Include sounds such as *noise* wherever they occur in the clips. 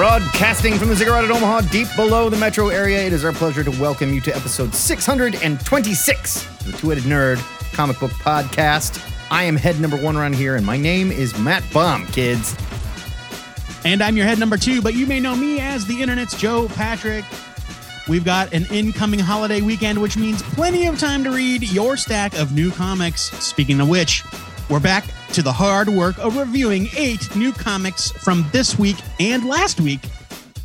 Broadcasting from the Ziggurat at Omaha, deep below the metro area, it is our pleasure to welcome you to episode 626 of the Two Headed Nerd comic book podcast. I am head number one around here, and my name is Matt Baum, kids. And I'm your head number two, but you may know me as the internet's Joe Patrick. We've got an incoming holiday weekend, which means plenty of time to read your stack of new comics. Speaking of which, we're back to the hard work of reviewing eight new comics from this week and last week.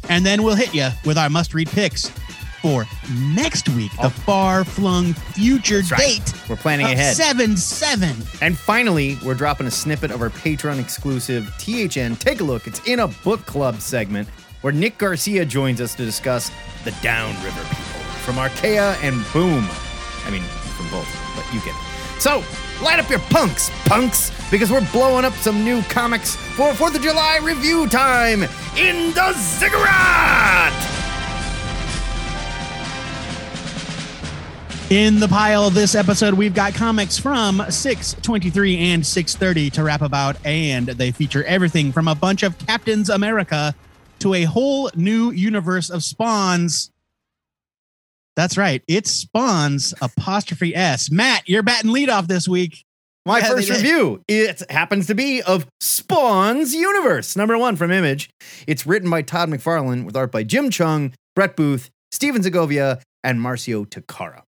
And then we'll hit you with our must read picks for next week, the oh. far flung future Oh. right. date. We're planning ahead. 7 7. And finally, we're dropping a snippet of our Patreon exclusive THN Take a Look. It's in a book club segment where Nick Garcia joins us to discuss the Downriver people from Archaia and Boom. I mean, from both, but you get it. So, light up your punks, punks, because we're blowing up some new comics for 4th of July review time in the Ziggurat! In the pile this episode, we've got comics from 623 and 630 to rap about, and they feature everything from a bunch of Captains America to a whole new universe of spawns. That's right, It spawns apostrophe S. Matt, you're batting leadoff this week. My Yeah, first review, it happens to be of Spawn's Universe, number one from Image. It's written by Todd McFarlane with art by Jim Cheung, Brett Booth, Stephen Segovia, and Marcio Takara.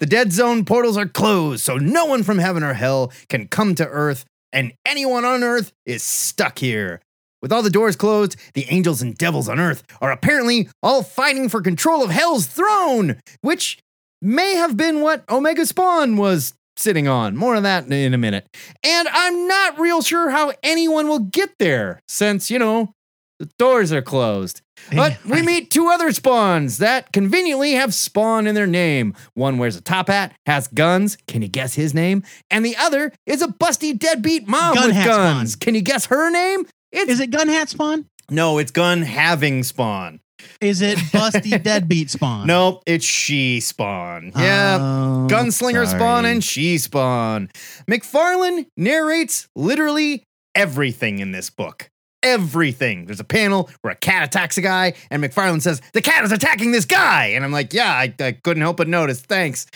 The dead zone portals are closed, so no one from heaven or hell can come to Earth, and anyone on Earth is stuck here. With all the doors closed, the angels and devils on Earth are apparently all fighting for control of Hell's throne, which may have been what Omega Spawn was sitting on. More of that in a minute. And I'm not real sure how anyone will get there since, you know, the doors are closed. But we meet two other spawns that conveniently have spawn in their name. One wears a top hat, has guns. Can you guess his name? And the other is a busty deadbeat mom Gun with hat guns. Spawn. Can you guess her name? It's Is it Gun Hat Spawn? no, it's gun having spawn. Is it Busty *laughs* Deadbeat Spawn? Nope, it's she spawn. Yeah. Oh, Gunslinger sorry. spawn and she spawn. McFarlane narrates literally everything in this book. Everything. There's a panel where a cat attacks a guy, and McFarlane says, The cat is attacking this guy. And I'm like, Yeah, I, I couldn't help but notice. Thanks.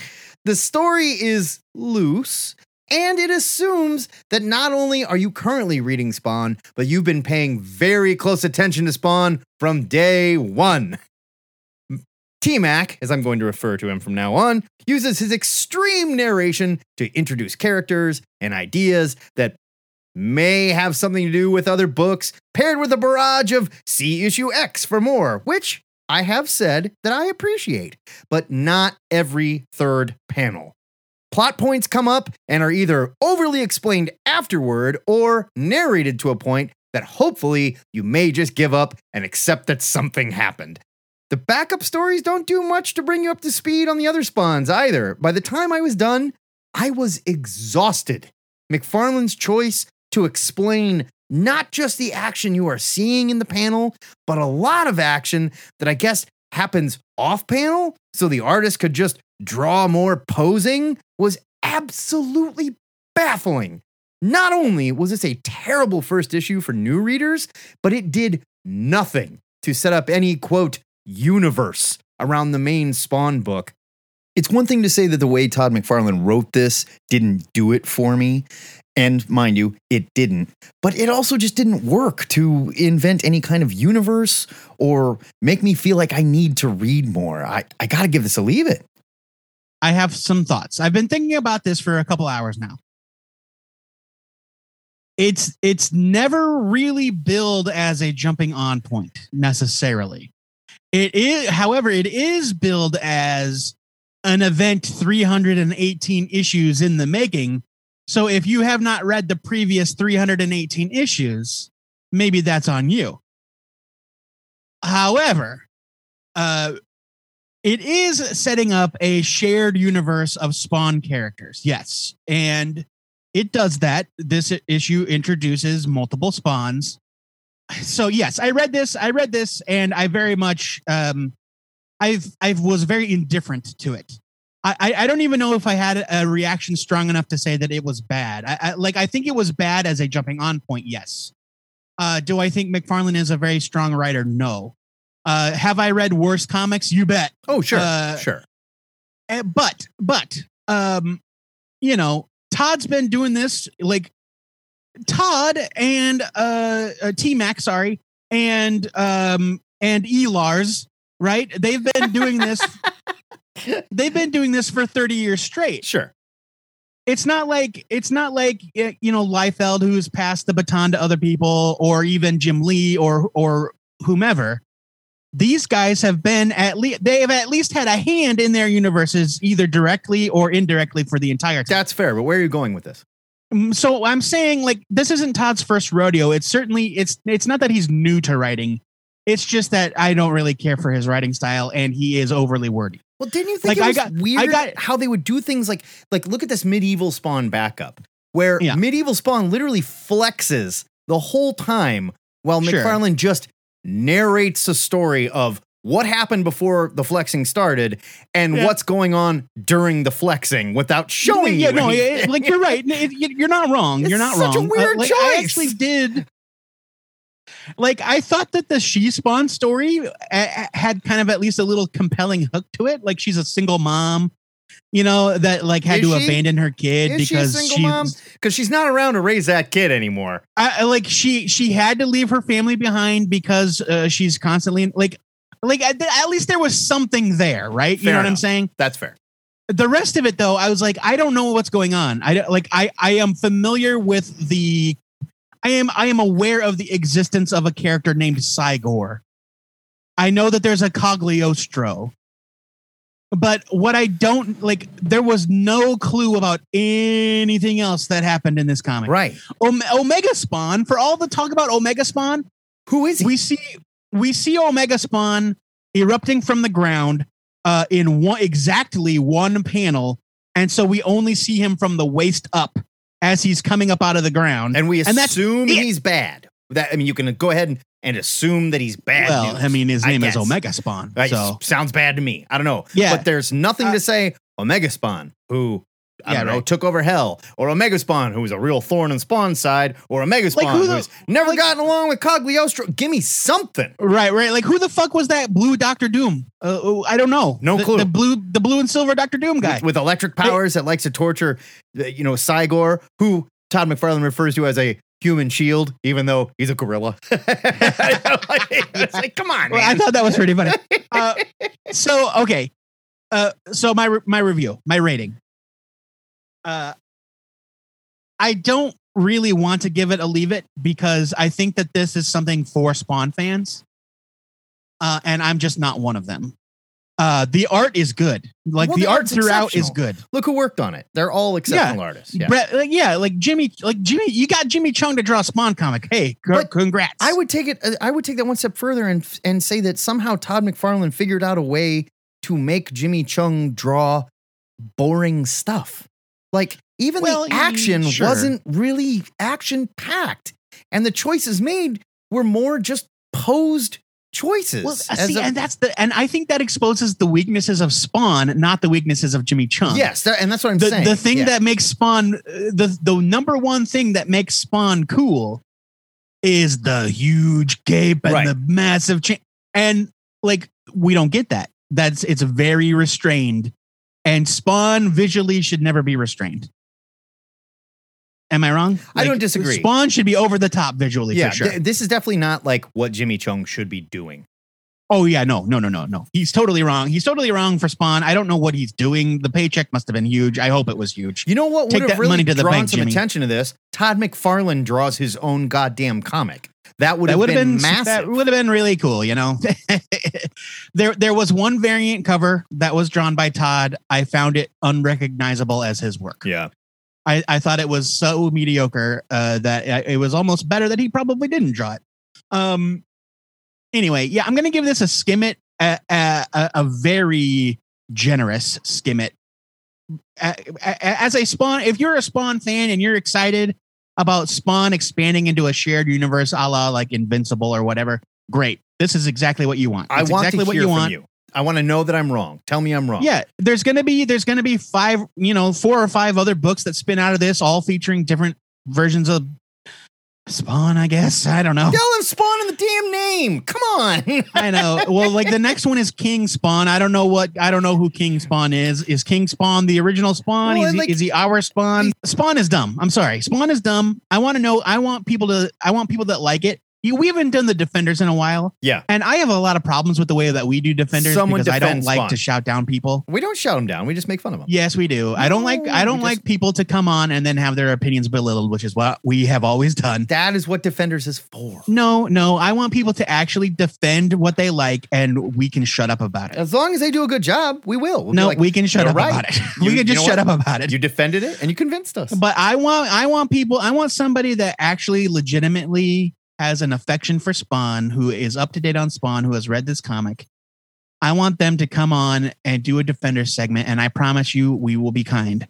The story is loose, and it assumes that not only are you currently reading Spawn, but you've been paying very close attention to Spawn from day one. T Mac, as I'm going to refer to him from now on, uses his extreme narration to introduce characters and ideas that may have something to do with other books, paired with a barrage of see issue X for more, which I have said that I appreciate, but not every third panel. Plot points come up and are either overly explained afterward or narrated to a point that hopefully you may just give up and accept that something happened. The backup stories don't do much to bring you up to speed on the other spawns either. By the time I was done, I was exhausted. McFarlane's choice to explain not just the action you are seeing in the panel, but a lot of action that I guess happens off panel, so the artist could just draw more posing, was absolutely baffling. Not only was this a terrible first issue for new readers, but it did nothing to set up any quote universe around the main Spawn book. It's one thing to say that the way Todd McFarlane wrote this didn't do it for me. And mind you, it didn't. But it also just didn't work to invent any kind of universe or make me feel like I need to read more. I, I got to give this a leave it. I have some thoughts. I've been thinking about this for a couple hours now. It's it's never really billed as a jumping on point necessarily. It is, however, it is billed as an event 318 issues in the making. So if you have not read the previous 318 issues, maybe that's on you. However, uh, it is setting up a shared universe of Spawn characters. Yes. And it does that. This issue introduces multiple spawns. So yes, I read this. I read this and I very much um I've I was very indifferent to it. I, I, I don't even know if I had a reaction strong enough to say that it was bad. I, I like I think it was bad as a jumping on point. Yes. Uh, do I think McFarlane is a very strong writer? No. Uh, have I read worse comics? You bet. Oh, sure, Uh, sure. Eh, but but um you know todd's been doing this like todd and uh, uh t-mac sorry and um and elars right they've been doing this *laughs* they've been doing this for 30 years straight Sure. it's not like it's not like eh, you know Liefeld who's passed the baton to other people or even Jim Lee or or whomever. These guys have been at least they have at least had a hand in their universes either directly or indirectly for the entire time. That's fair, but where are you going with this? Mm, So I'm saying like this isn't Todd's first rodeo. It's certainly it's it's not that he's new to writing. It's just that I don't really care for his writing style and he is overly wordy. Well, didn't you think Like, it I was got- I weird got- how they would do things like like look at this medieval spawn backup where Yeah. medieval spawn literally flexes the whole time while Sure. McFarlane just narrates a story of what happened before the flexing started and Yeah. what's going on during the flexing without showing yeah, you. no, it- like you're right. It- it- you're not wrong. It's you're not such a wrong. Uh, weird like, I actually did. Like I thought that the she spawn story a- a- had kind of at least a little compelling hook to it. Like she's a single mom, you know, that like had Is to she? abandon her kid Is she a because she, mom? Because she's not around to raise that kid anymore. I, like she she had to leave her family behind because uh, she's constantly like like at, at least there was something there, right? you Fair know what I'm saying? That's fair. the rest of it though i was like i don't know what's going on i like i i am familiar with the i am i am aware of the existence of a character named Cygor. i know that there's a cogliostro but what i don't like there was no clue about anything else that happened in this comic Right. Ome- omega spawn for all the talk about omega spawn Who is he? we see we see Omega Spawn erupting from the ground uh, in one exactly one panel, and so we only see him from the waist up as he's coming up out of the ground. and we and that's assume it. he's bad. That I mean, you can go ahead and, and assume that he's bad. well, news. I mean, his name is. Omega Spawn, Right, so sounds bad to me. I don't know. Yeah. But there's nothing Uh, to say Omega Spawn, who I Yeah, don't know, right. took over hell, or Omega Spawn, who was a real thorn in Spawn's side, or Omega Spawn, who the- who's never like- gotten along with Cogliostro. Give me something. right, right. Like who the fuck was that blue Doctor Doom? Uh, oh, I don't know. No the, clue. The blue, the blue and silver Doctor Doom guy. With, with electric powers that likes to torture, uh, you know, Cygor, who Todd McFarlane refers to as a human shield, even though he's a gorilla. *laughs* it's like, come on, Well, I thought that was pretty funny. *laughs* Uh, so okay, uh, so my my review, my rating. Uh, I don't really want to give it a leave it because I think that this is something for Spawn fans, uh, and I'm just not one of them. Uh, the art is good, like Well, the, the art throughout is good. Look who worked on it. They're all exceptional artists. Yeah. Brett, like, yeah, like Jimmy, like Jimmy, you got Jimmy Cheung to draw a Spawn comic. Hey, But congrats! I would take it. uh, I would take that one step further and and say that somehow Todd McFarlane figured out a way to make Jimmy Cheung draw boring stuff. Like even Well, the action sure. wasn't really action packed, and the choices made were more just posed choices. Well, uh, see, a- and that's the, and I think that exposes the weaknesses of Spawn, not the weaknesses of Jimmy Cheung. yes, that, and that's what I'm the, saying. the thing Yeah. that makes Spawn uh, the the number one thing that makes Spawn cool is the huge gape and Right. the massive cha- and like we don't get that. That's it's very restrained, and Spawn visually should never be restrained. Am I wrong? I don't disagree. Spawn should be over the top visually yeah, for sure. th- this is definitely not like what Jimmy Cheung should be doing. Oh yeah, no, no, no, no, no. He's totally wrong. He's totally wrong for Spawn. I don't know what he's doing. The paycheck must have been huge. I hope it was huge. You know what Take that really money to the bank, some Jimmy. attention to this? Todd McFarlane draws his own goddamn comic. That would that have would been, have been, massive. That would have been really cool. You know, *laughs* there there was one variant cover that was drawn by Todd. I found it unrecognizable as his work. yeah. I, I thought it was so mediocre uh, that it was almost better that he probably didn't draw it. Um. Anyway, yeah, I'm gonna give this a skim it a, a, a- a very generous skimmit. A- a- As a Spawn, if you're a Spawn fan and you're excited about Spawn expanding into a shared universe, a la like Invincible or whatever, great. This is exactly what you want. I want exactly to what you from want. you. I want to know that I'm wrong. Tell me I'm wrong. Yeah, there's gonna be there's gonna be five, you know, four or five other books that spin out of this, all featuring different versions of Spawn. I guess I don't know. Tell have Spawn in the damn name. Come on. *laughs* I know. Well, like the next one is King Spawn. I don't know what I don't know who King Spawn is. Is King Spawn the original Spawn? Well, is, he, like- is he our Spawn? Spawn is dumb. I'm sorry. Spawn is dumb. I want to know. I want people to. I want people that like it. We haven't done the Defenders in a while, yeah. and I have a lot of problems with the way that we do Defenders Someone because I don't like Spawn. to shout down people. We don't shout them down. We just make fun of them. Yes, we do. I don't like. I don't like just- people to come on and then have their opinions belittled, which is what we have always done. That is what Defenders is for. No, no. I want people to actually defend what they like, and we can shut up about it. As long as they do a good job, we will. We'll No, like, we can shut up right." about it. *laughs* You- we can you just know shut what? up about it. You defended it and you convinced us. but I want I want people I want somebody that actually legitimately has an affection for Spawn, who is up to date on Spawn, who has read this comic. I want them to come on and do a defender segment, and I promise you, we will be kind.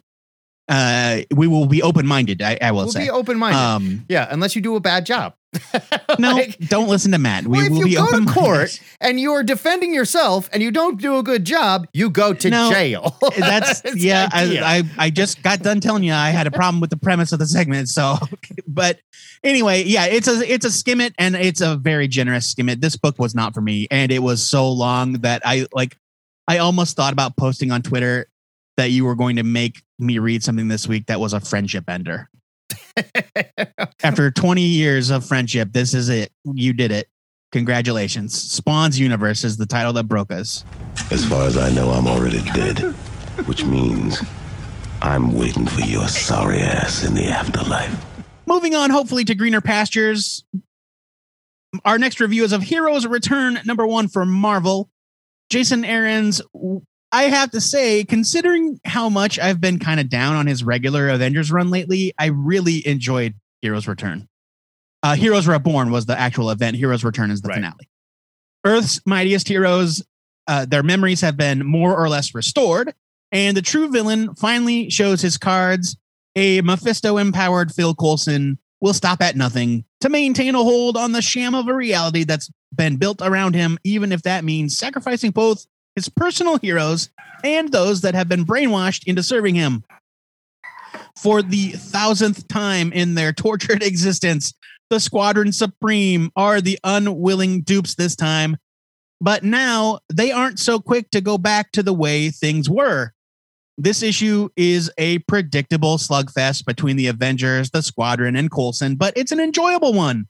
Uh, we will be open minded. I, I will we'll say. be open minded. Um, yeah, unless you do a bad job. *laughs* no, Like, don't listen to Matt. We well, if will you be go to open court and you are defending yourself and you don't do a good job, you go to No, jail. *laughs* That's *laughs* yeah. I, I I just got done telling you I had a problem with the premise of the segment. So, but anyway, yeah, it's a it's a skimmit and it's a very generous skimmit. This book was not for me, and it was so long that I like. I almost thought about posting on Twitter that you were going to make me read something this week that was a friendship ender. After 20 years of friendship, this is it. You did it. Congratulations. Spawn's Universe is the title that broke us. As far as I know, I'm already dead. Which means I'm waiting for your sorry ass in the afterlife. moving on hopefully to greener pastures our next review is of heroes return number one for marvel jason aaron's i have to say considering how much i've been kind of down on his regular avengers run lately i really enjoyed heroes return. Uh, heroes reborn was the actual event. Heroes return is the Right. finale. Earth's mightiest heroes uh, their memories have been more or less restored and the true villain finally shows his cards. A Mephisto empowered Phil Coulson will stop at nothing to maintain a hold on the sham of a reality that's been built around him, even if that means sacrificing both his personal heroes and those that have been brainwashed into serving him. For the thousandth time in their tortured *laughs* existence, the Squadron Supreme are the unwilling dupes this time. But now they aren't so quick to go back to the way things were. This issue is a predictable slugfest between the Avengers, the Squadron, and Coulson, but it's an enjoyable one.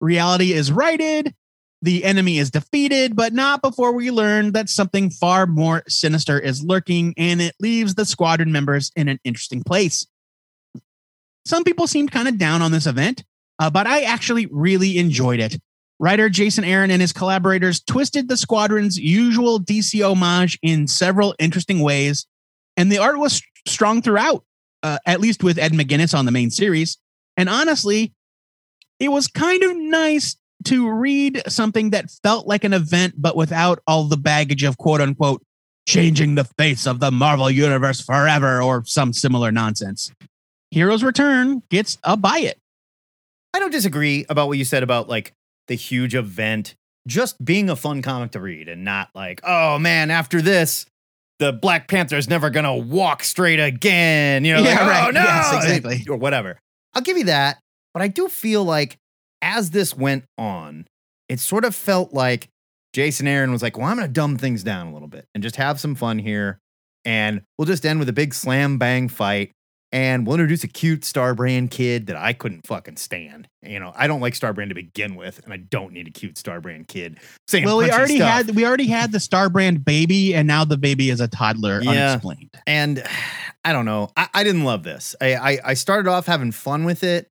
Reality is righted, the enemy is defeated, but not before we learn that something far more sinister is lurking, and it leaves the Squadron members in an interesting place. Some people seemed kind of down on this event, uh, but I actually really enjoyed it. Writer Jason Aaron and his collaborators twisted the Squadron's usual DC homage in several interesting ways and the art was strong throughout, uh, at least with Ed McGuinness on the main series. And honestly, it was kind of nice to read something that felt like an event, but without all the baggage of quote unquote changing the face of the Marvel Universe forever or some similar nonsense. Heroes Return gets a buy it. I don't disagree about what you said about like the huge event just being a fun comic to read and not like, oh man, after this, the Black Panther's never gonna walk straight again. You know, Yeah, like, oh right. no, Yes, exactly. or whatever. I'll give you that, but I do feel like as this went on, it sort of felt like Jason Aaron was like, well, I'm gonna dumb things down a little bit and just have some fun here, and we'll just end with a big slam bang fight and we'll introduce a cute Starbrand kid that I couldn't fucking stand. You know, I don't like Starbrand to begin with, and I don't need a cute Starbrand kid saying Well, we already stuff. had we already had the Star Brand baby, and now the baby is a toddler, Yeah. unexplained. and *sighs* I don't know. I, I didn't love this. I, I I started off having fun with it.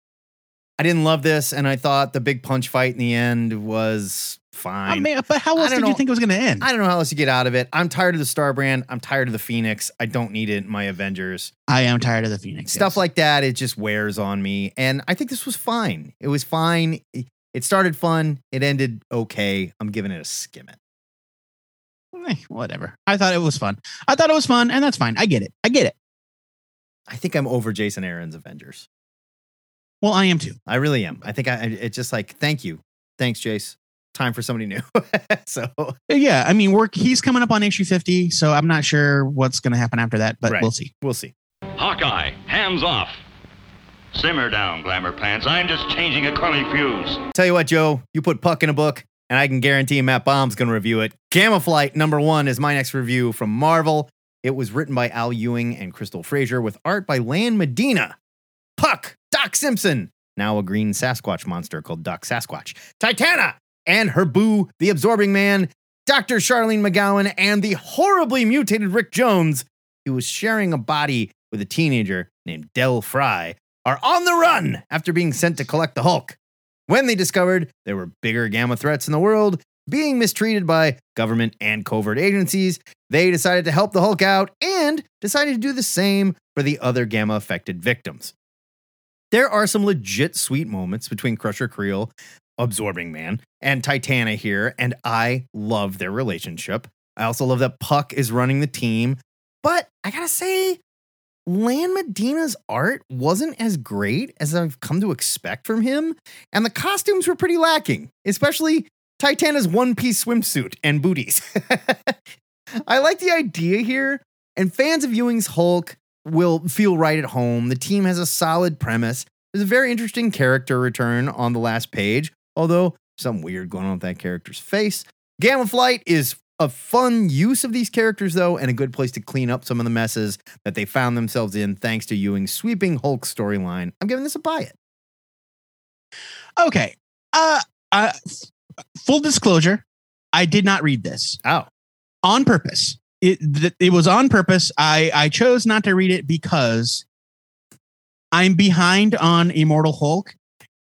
I didn't love this, and I thought the big punch fight in the end was fine. I mean, but how else did you think it was going to end? I don't know how else you get out of it. I'm tired of the Star Brand. I'm tired of the Phoenix. I don't need it in my Avengers. I am tired of the Phoenix. stuff yes. like that it just wears on me and i think this was fine it was fine it started fun it ended okay i'm giving it a skim it eh, whatever. I thought it was fun. I thought it was fun, and that's fine. I get it. I get it. I think I'm over Jason Aaron's Avengers. Well, I am too. I really am. I think I, I it's just like, thank you. Thanks, Jace. Time for somebody new. *laughs* so uh, Yeah, I mean, we're he's coming up on issue fifty, so I'm not sure what's going to happen after that, but Right. we'll see. we'll see. Hawkeye, hands off. Simmer down, Glamour Pants. I'm just changing a curly fuse. Tell you what, Joe, you put Puck in a book, and I can guarantee Matt Baum's going to review it. Gamma Flight number one is my next review from Marvel. It was written by Al Ewing and Crystal Frasier with art by Lan Medina. Puck, Doc Samson, now a green Sasquatch monster called Doc Sasquatch. Titana and her boo, the Absorbing Man, Dr. Charlene McGowan, and the horribly mutated Rick Jones, who was sharing a body with a teenager named Del Frye, are on the run after being sent to collect the Hulk. When they discovered there were bigger gamma threats in the world being mistreated by government and covert agencies, they decided to help the Hulk out and decided to do the same for the other gamma affected victims. There are some legit sweet moments between Crusher Creel, Absorbing Man, and Titana here, and I love their relationship. I also love that Puck is running the team, but I gotta say, Lan Medina's art wasn't as great as I've come to expect from him, and the costumes were pretty lacking, especially Titana's one piece swimsuit and booties. *laughs* I like the idea here, and fans of Ewing's Hulk will feel right at home. The team has a solid premise. There's a very interesting character return on the last page, although some weird going on with that character's face. Gamma Flight is a fun use of these characters, though, and a good place to clean up some of the messes that they found themselves in thanks to Ewing's sweeping Hulk storyline. I'm giving this a buy it. Okay. Uh, uh full disclosure, I did not read this Oh, on purpose. It th- it was on purpose. I I chose not to read it because I'm behind on Immortal Hulk,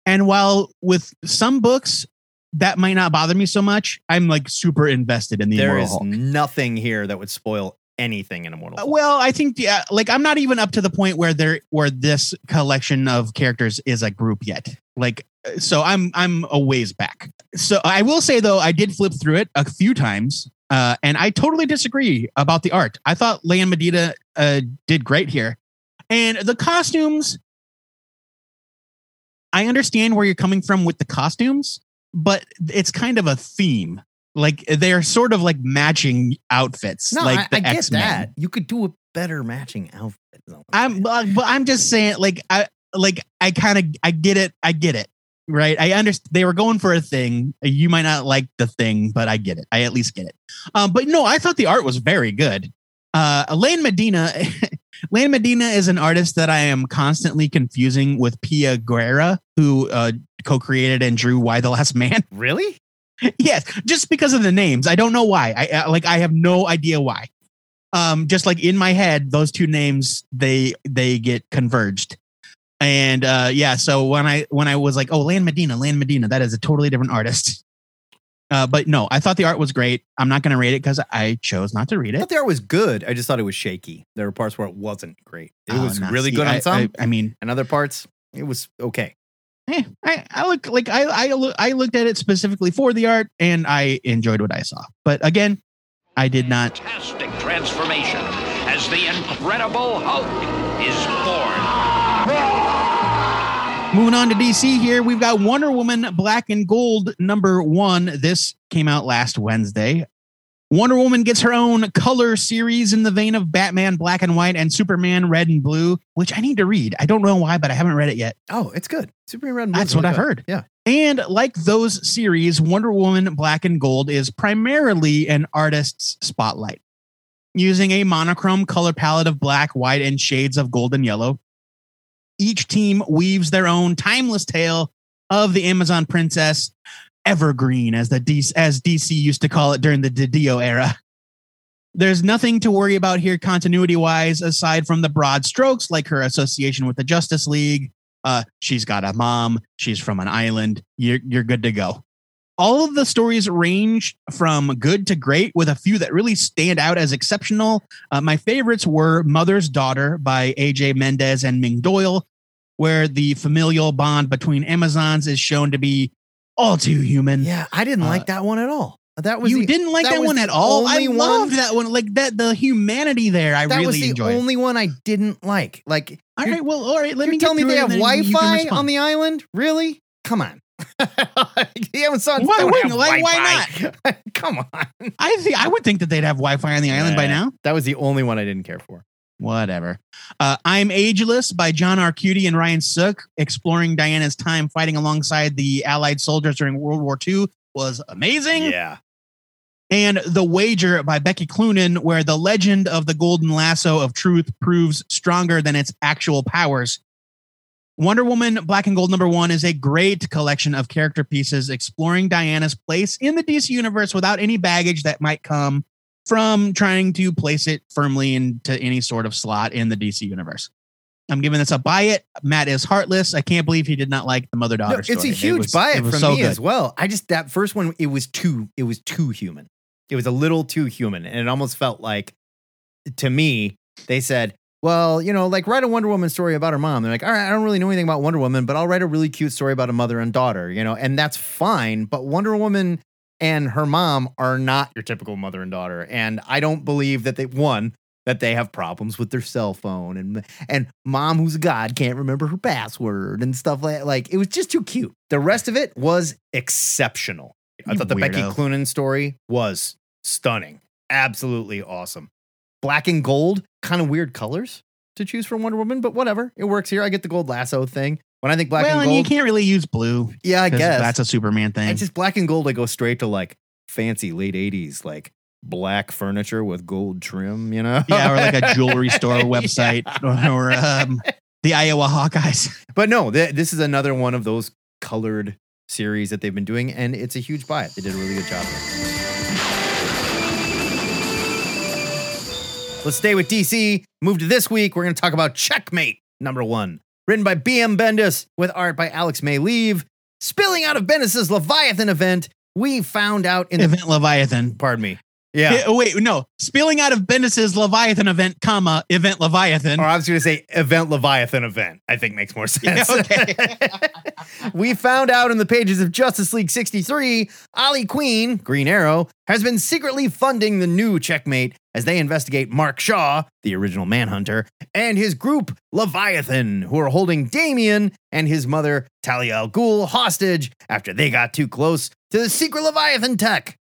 and while with some books that might not bother me so much, I'm like super invested in the there Immortal is Hulk. nothing here that would spoil anything in Immortal. Uh, Hulk. Well, I think yeah, like I'm not even up to the point where there where this collection of characters is a group yet. Like uh, so I'm I'm a ways back. So I will say though, I did flip through it a few times. Uh, and I totally disagree about the art. I thought Leon Medina uh, did great here. And the costumes, I understand where you're coming from with the costumes, but it's kind of a theme. Like they're sort of like matching outfits, no, like I, I get X-Men. that. You could do a better matching outfit. I'm but but I'm just saying like I like I kind of I get it. I get it. Right? I understand they were going for a thing. You might not like the thing, but I get it. I at least get it. Um but no, I thought the art was very good. Uh Elaine Medina *laughs* Elaine Medina is an artist that I am constantly confusing with Pia Guerra, who uh co-created and drew Why the Last Man. *laughs* Really? yes, just because of the names. I don't know why. I uh, like I have no idea why. Um, just like in my head, those two names they they get converged. And uh yeah, so when I when I was like, oh, Land Medina, Land Medina, that is a totally different artist. *laughs* Uh, but no, I thought the art was great. I'm not going to rate it because I chose not to read I it. thought the art was good. I just thought it was shaky. There were parts where it wasn't great. It Oh, was nah, really see, good on I- some, I, I mean, and other parts it was okay. eh, I, I look like I I, look, I looked at it specifically for the art, and I enjoyed what I saw. But again, I did not fantastic transformation as the Incredible Hulk is born. Moving on to DC here, we've got Wonder Woman Black and Gold number one. This came out last Wednesday. Wonder Woman gets her own color series in the vein of Batman Black and White and Superman Red and Blue, which I need to read. I don't know why, but I haven't read it yet. Oh, it's good. Superman Red and Blue That's what really I've good. heard. Yeah. And like those series, Wonder Woman Black and Gold is primarily an artist's spotlight, using a monochrome color palette of black, white, and shades of gold and yellow. Each team weaves their own timeless tale of the Amazon princess, evergreen, as the DC, as DC used to call it during the DiDio era. There's nothing to worry about here continuity wise, aside from the broad strokes like her association with the Justice League, uh, she's got a mom. She's from an island. You're you're good to go. All of the stories range from good to great, with a few that really stand out as exceptional. Uh, my favorites were Mother's Daughter by AJ Mendez and Ming Doyle, where the familial bond between Amazons is shown to be all too human. Yeah, I didn't Uh, like that one at all. That was you the- didn't like that, was one at all. I one- loved that one. Like that, the humanity there, I That really was the enjoyed. only one I didn't like. Like, all right, well, all right. Let me tell me they have and then you can Wi-Fi on the island? Really? Come on. Saw Why don't have like, why Wi-Fi. *laughs* Come on. I think I would think that they'd have Wi-Fi on the island by now. That was the only one I didn't care for. Whatever. Uh, I'm Ageless by John Arcudi and Ryan Sook, exploring Diana's time fighting alongside the Allied soldiers during World War II was amazing. Yeah. And The Wager by Becky Cloonan, where the legend of the golden lasso of truth proves stronger than its actual powers. Wonder Woman Black and Gold number one is a great collection of character pieces exploring Diana's place in the DC universe without any baggage that might come from trying to place it firmly into any sort of slot in the DC universe. I'm giving this a buy it. Matt is heartless. I can't believe he did not like the mother daughter No, it's a story. It huge was- buy it was from so me good. as well. I just that first one, it was too, it was too human. It was a little too human, and it almost felt like, to me, they said, "Well, you know, like write a Wonder Woman story about her mom." They're like, "All right, I don't really know anything about Wonder Woman, but I'll write a really cute story about a mother and daughter," you know, and that's fine. But Wonder Woman and her mom are not your typical mother and daughter, and I don't believe that they one that they have problems with their cell phone and and mom who's a god can't remember her password and stuff like like it was just too cute. The rest of it was exceptional. I You thought the Becky. Cloonan story was stunning. Absolutely awesome. Black and gold, kind of weird colors to choose for Wonder Woman, but whatever. It works here. I get the gold lasso thing. When I think black well, and and you can't really use blue. yeah, I guess that's a Superman thing. It's just black and gold. I go straight to like fancy late '80s, like black furniture with gold trim. You know, yeah, or like a *laughs* jewelry store website, or, or um, the Iowa Hawkeyes. *laughs* But no, th- this is another one of those colored series that they've been doing, and it's a huge buy. They did a really good job here. Let's stay with DC. Move to this week. We're going to talk about Checkmate number one, written by B.M. Bendis with art by Alex Maleev. Spilling out of Bendis's Leviathan event, we found out in the. Event Leviathan. Pardon me. Yeah. Oh, wait, no. Spilling out of Bendis's Leviathan event, comma, Event Leviathan. Or I was going to say event Leviathan event. I think makes more *laughs* sense. okay. *laughs* we found out in the pages of Justice League 63, Ollie Queen, Green Arrow, has been secretly funding the new checkmate as they investigate Mark Shaw, the original Manhunter, and his group, Leviathan, who are holding Damian and his mother, Talia al Ghul, hostage after they got too close to the secret Leviathan tech.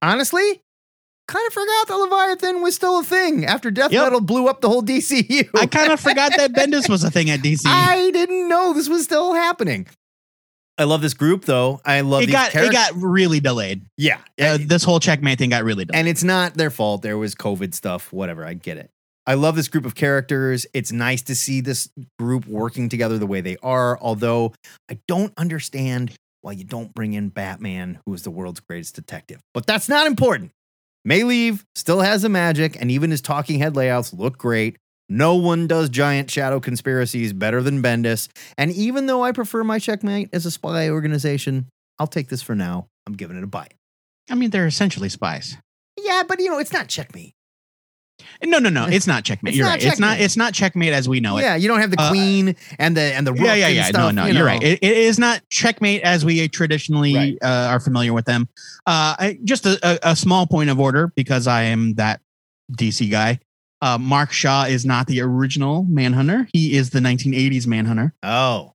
Honestly, kind of forgot that Leviathan was still a thing after Death Yep. Metal blew up the whole DCU. I kind of forgot that *laughs* Bendis was a thing at DC. I didn't know this was still happening. I love this group though. I love it these got it got really delayed. yeah, Uh, this whole checkmate thing got really delayed. and it's not their fault. There was COVID stuff, whatever. I get it. I love this group of characters. It's nice to see this group working together the way they are. Although I don't understand why you don't bring in Batman, who is the world's greatest detective. But that's not important. Maleev still has the magic, and even his talking head layouts look great. No one does giant shadow conspiracies better than Bendis. And even though I prefer my checkmate as a spy organization, I'll take this for now. I'm giving it a bite. I mean, they're essentially spies. Yeah, but you know, it's not checkmate. No, no, no. It's not checkmate. It's you're not right. It's not. checkmate. It's not checkmate as we know it. yeah, you don't have the Uh, queen and the and the rook yeah, yeah, yeah. stuff. no, no, you you're right. It, it is not checkmate as we traditionally Right. uh, are familiar with them. Uh, I, just a, a, a small point of order because I am that DC guy. Uh, Mark Shaw is not the original Manhunter. He is the 1980s Manhunter. oh,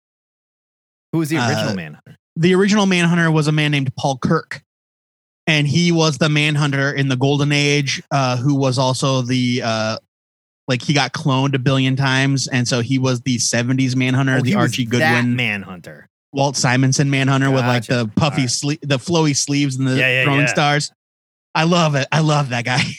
who was the original Uh, Manhunter? The original Manhunter was a man named Paul Kirk, and he was the Manhunter in the Golden Age, uh, who was also the uh, like he got cloned a billion times, and so he was the 70s Manhunter, Oh, the Archie that Goodwin Manhunter. Walt Simonson Manhunter with like the puffy Alright. sleeve, the flowy sleeves and the Yeah, yeah, throwing yeah. stars. I love it. I love that guy. *laughs*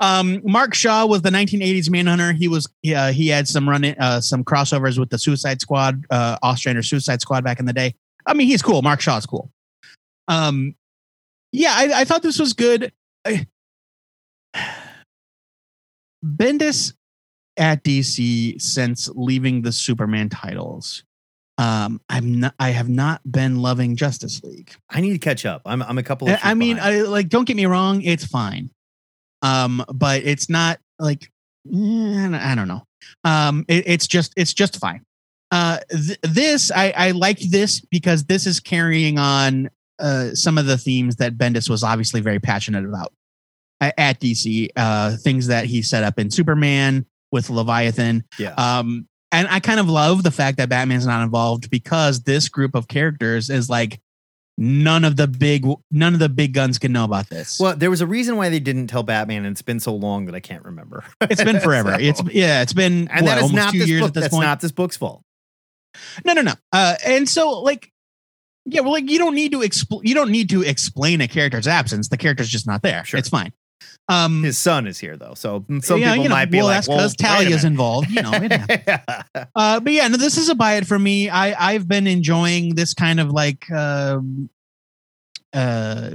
Um, Mark Shaw was the 1980s Manhunter. He was uh, he had some run uh, some crossovers with the Suicide Squad, uh, or Suicide Squad back in the day. I mean, he's cool. Mark Shaw's cool. Um, yeah, I, I thought this was good. I- Bendis at DC since leaving the Superman titles. Um, I'm not. I have not been loving Justice League. I need to catch up. I'm I'm a couple of. I, I mean, behind. I like. Don't get me wrong. It's fine. Um, but it's not like I don't know. Um, it, it's just it's just fine. Uh, th- this I I like this because this is carrying on uh, some of the themes that Bendis was obviously very passionate about at DC. Uh, things that he set up in Superman with Leviathan. Yeah. Um, and I kind of love the fact that Batman's not involved because this group of characters is like none of the big none of the big guns can know about this. well, there was a reason why they didn't tell Batman, and it's been so long that I can't remember. it's been *laughs* forever. So- It's yeah, it's been and what, that is almost not two years book. at this That's point. not this book's fault. No, no, no. Uh, and so like, yeah, well, like you don't need to expl- you don't need to explain a character's absence. The character's just not there. Sure. It's fine. Um, His son is here though, so some yeah, people you know, might be well, like, that's "Well, because Talia's involved. You know, it *laughs* happens. uh, but yeah, no, this is a buy it for me. I I've been enjoying this kind of like um, uh,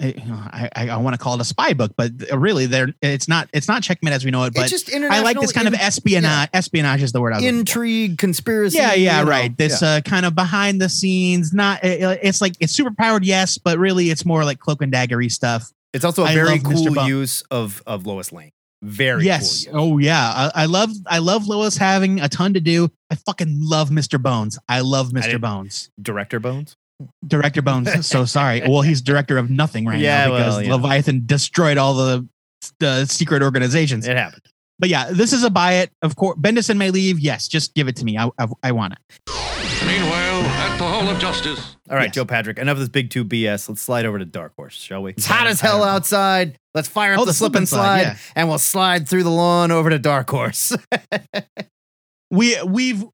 I I, I want to call it a spy book, but really, there it's not it's not checkmate as we know it. But it's just I like this international kind of in- espionage. Espionage is the word I was looking for. intrigue, conspiracy. Yeah, yeah, you know, right. This yeah. uh, kind of behind the scenes, not uh, it's like it's super powered, yes, but really it's more like cloak and daggery stuff. it's also a I very cool Bump. use of of Lois Lane. Very yes. cool. use. Oh yeah. I, I love I love Lois having a ton to do. I fucking love Mr. Bones. I love Mr. didn't- Bones. Director Bones. Director Bones. so sorry. Well, he's director of nothing right Yeah, now because well, yeah. Leviathan destroyed all the the secret organizations. It happened. But yeah, this is a buy it. Of course, Bendis and Maleev. Yes, just give it to me. I I, I want it. Meanwhile, at the Hall of Justice. All right, Yes. Joe Patrick. Enough of this big two BS. Let's slide over to Dark Horse, shall we? It's hot as hell outside. Let's fire up Oh, the, the slip slip and and slide, slide, yeah. and we'll slide through the lawn over to Dark Horse. *laughs* we we've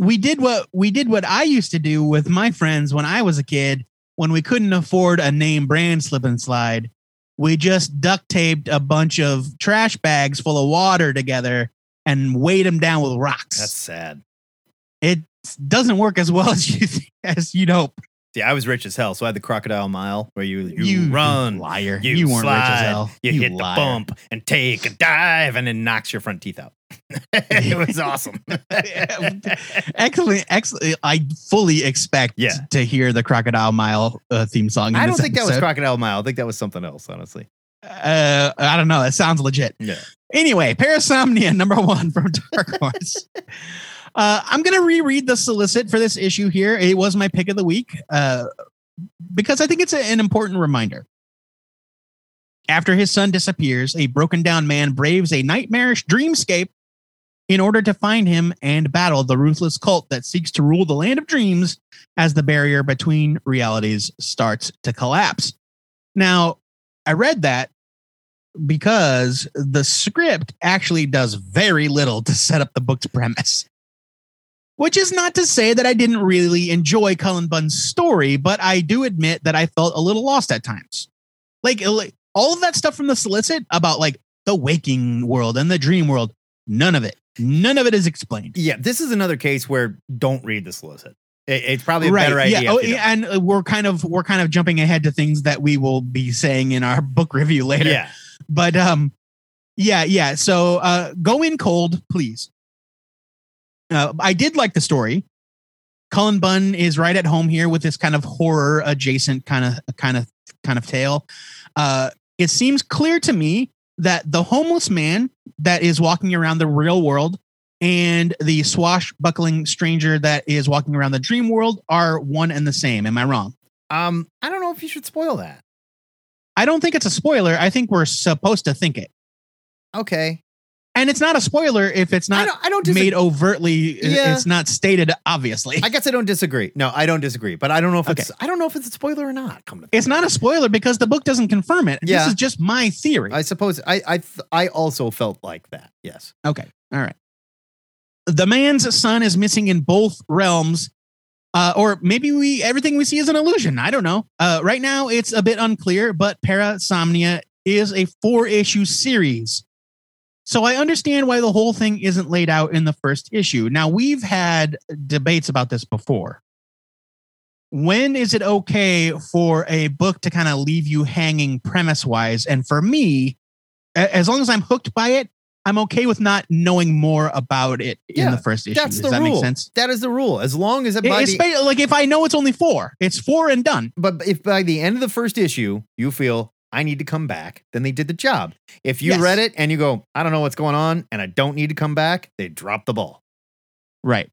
we did what we did what I used to do with my friends when I was a kid when we couldn't afford a name brand slip and slide. We just duct taped a bunch of trash bags full of water together and weighed them down with rocks. That's sad. it doesn't work as well as you *laughs* as you'd hope. Yeah, I was rich as hell, so I had the crocodile mile where you you, You run, liar. you, You weren't rich as slide, hell. You, You hit liar. the bump and take a dive, and then knocks your front teeth out. *laughs* it was awesome. *laughs* excellent, excellent. I fully expect Yeah. to hear the Crocodile Mile uh, theme song. in I don't think that was crocodile mile. I think that was something else, honestly. uh, I don't know. It sounds legit. Yeah. Anyway, Parasomnia *laughs* number one from Dark Horse. Uh, I'm gonna reread the solicit for this issue here. It was my pick of the week uh, because I think it's a- an important reminder. After his son disappears, a broken down man braves a nightmarish dreamscape in order to find him and battle the ruthless cult that seeks to rule the land of dreams as the barrier between realities starts to collapse. Now, I read that because the script actually does very little to set up the book's premise. Which is not to say that I didn't really enjoy Cullen Bunn's story, but I do admit that I felt a little lost at times. Like, all of that stuff from the solicit about like the waking world and the dream world, none of it, none of it is explained. Yeah, this is another case where don't read the solicit. It's probably a better idea. Yeah. Oh, if you don't. and uh, we're kind of we're kind of jumping ahead to things that we will be saying in our *laughs* book review later. yeah. But um, yeah, yeah. So uh, go in cold, please. Uh, I did like the story. Cullen Bunn is right at home here with this kind of horror adjacent kind of kind of kind of tale. Uh, it seems clear to me that the homeless man that is walking around the real world and the swashbuckling stranger that is walking around the dream world are one and the same. Am I wrong? Um, I don't know if you should spoil that. I don't think it's a spoiler. I think we're supposed to think it. Okay. And it's not a spoiler if it's I not don't, I don't made overtly Yeah. it's not stated obviously I guess I don't disagree. No, I don't disagree. But I don't know if it's I don't know if it's a spoiler or not. Come to it's not a spoiler because the book doesn't confirm it Yeah. this is just my theory I suppose I I th- I also felt like that. Yes. okay all right the man's son is missing in both realms uh, or maybe we everything we see is an illusion i don't know uh, right now it's a bit unclear but parasomnia is a four issue series so i understand why the whole thing isn't laid out in the first issue now we've had debates about this before when is it okay for a book to kind of leave you hanging premise wise? And for me, as long as I'm hooked by it, I'm okay with not knowing more about it in the first issue. That's Does the that rule. make sense? That is the rule. As long as it by It's the, like if I know it's only four, it's four and done. but if by the end of the first issue you feel I need to come back, then they did the job. If you Yes. read it and you go, I don't know what's going on, and I don't need to come back, they drop the ball. Right.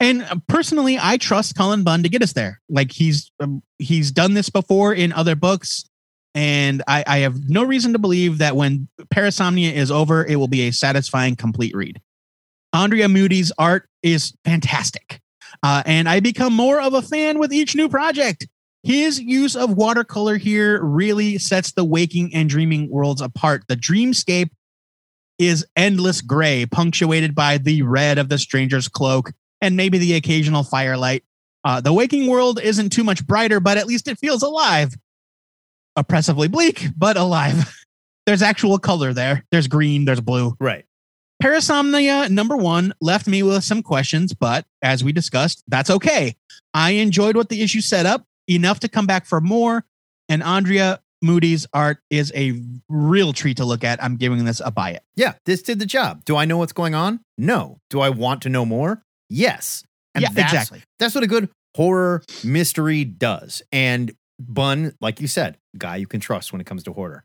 And uh, personally, I trust Cullen Bunn to get us there. Like he's um, he's done this before in other books, and I, I have no reason to believe that when Parasomnia is over, it will be a satisfying, complete read. Andrea Mutti's art is fantastic, uh, and I become more of a fan with each new project. His use of watercolor here really sets the waking and dreaming worlds apart. The dreamscape is endless gray, punctuated by the red of the stranger's cloak and maybe the occasional firelight. Uh, the waking world isn't too much brighter, but at least it feels alive. Oppressively bleak, but alive. *laughs* There's actual color there. There's green, there's blue. Right. Parasomnia number one left me with some questions, but as we discussed, that's okay. I enjoyed what the issue set up enough to come back for more. And Andrea Mutti's art is a real treat to look at. I'm giving this a buy it. Yeah, this did the job. Do I know what's going on? No. Do I want to know more? Yes. And Yeah, that's, exactly. That's what a good horror mystery does. And Bunn, like you said, guy you can trust when it comes to horror.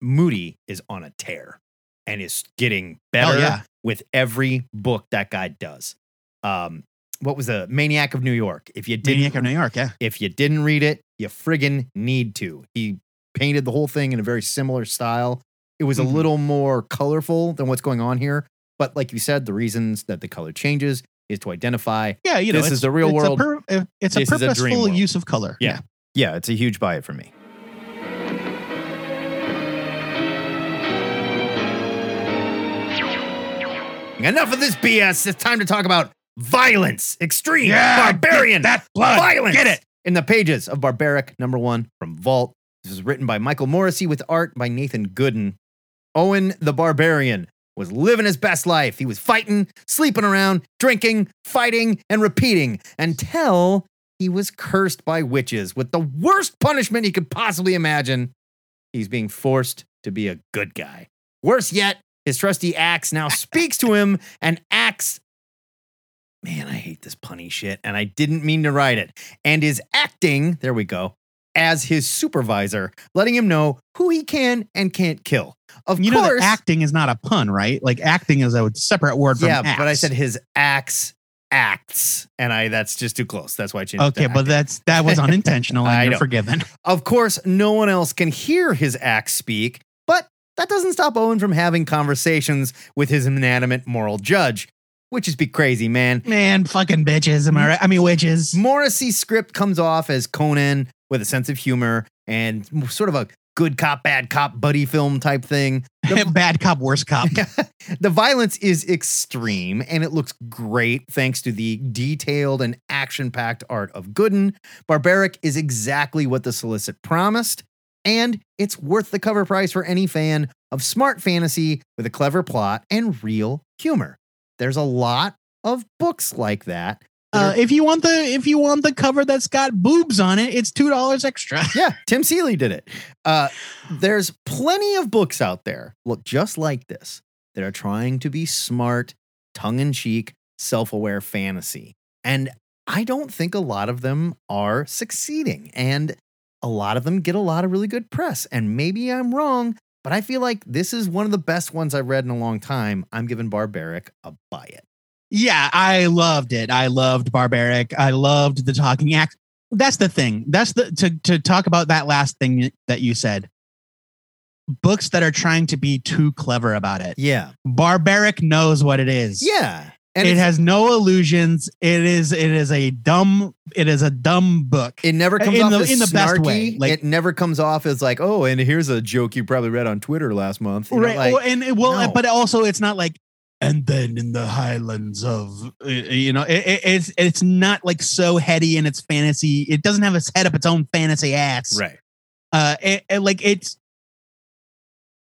Moody is on a tear and is getting better yeah. with every book that guy does. Um, what was the Maniac of New York? If you didn't Maniac of New York, yeah. if you didn't read it, you friggin' need to. He painted the whole thing in a very similar style. It was Mhm. a little more colorful than what's going on here. But like you said, the reasons that the color changes is to identify. Yeah, you know, This is the real it's world. A it's a is a dream purposeful world. use of color. Yeah. Yeah, it's a huge buy it for me. Enough of this BS. It's time to talk about violence, extreme, Yeah, barbarian, that blood. violence. Get it. In the pages of Barbaric number one from Vault. This is written by Michael Moreci with art by Nathan Gooden. Owen the Barbarian was living his best life. He was fighting, sleeping around, drinking, fighting, and repeating until he was cursed by witches with the worst punishment he could possibly imagine. He's being forced to be a good guy. Worse yet, his trusty axe now speaks to him and acts. Man, I hate this punny shit, and I didn't mean to write it. And is acting, there we go, as his supervisor, letting him know who he can and can't kill. Of You know course, that acting is not a pun, right? Like acting is a separate word from yeah, axe. but I said his axe acts, and I that's just too close. That's why I changed. it Okay, but that's that was *laughs* unintentional I and you're forgiven. *laughs* Of course, no one else can hear his axe speak, but that doesn't stop Owen from having conversations with his inanimate moral judge, which is be crazy, man. Man, fucking bitches, am I right? I mean witches. Moreci's script comes off as Conan with a sense of humor and sort of a good cop, bad cop buddy film type thing. *laughs* The, Bad cop, worst cop. *laughs* the violence is extreme and it looks great thanks to the detailed and action packed art of Gooden. Barbaric is exactly what the solicit promised, and it's worth the cover price for any fan of smart fantasy with a clever plot and real humor. There's a lot of books like that. Uh, if you want the if you want the cover that's got boobs on it, it's two dollars extra. *laughs* yeah, Tim Seeley did it. Uh, there's plenty of books out there, look just like this, that are trying to be smart, tongue in cheek, self aware fantasy. And I don't think a lot of them are succeeding. And a lot of them get a lot of really good press. And maybe I'm wrong, but I feel like this is one of the best ones I've read in a long time. I'm giving Barbaric a buy it. Yeah, I loved it. I loved Barbaric. I loved the talking act. That's the thing. That's the to to talk about that last thing that you said. Books that are trying to be too clever about it. Yeah. Barbaric knows what it is. Yeah. And it has no illusions. It is it is a dumb it is a dumb book. It never comes In off the- as in the best way, like- it never comes off as like, oh, and here's a joke you probably read on Twitter last month. You know, right. like- well, and it, well, no. but also it's not like and then in the highlands of you know it, it- it's it's not like so heady in its fantasy. It doesn't have its head up its own fantasy ass. right. uh it, it- like it's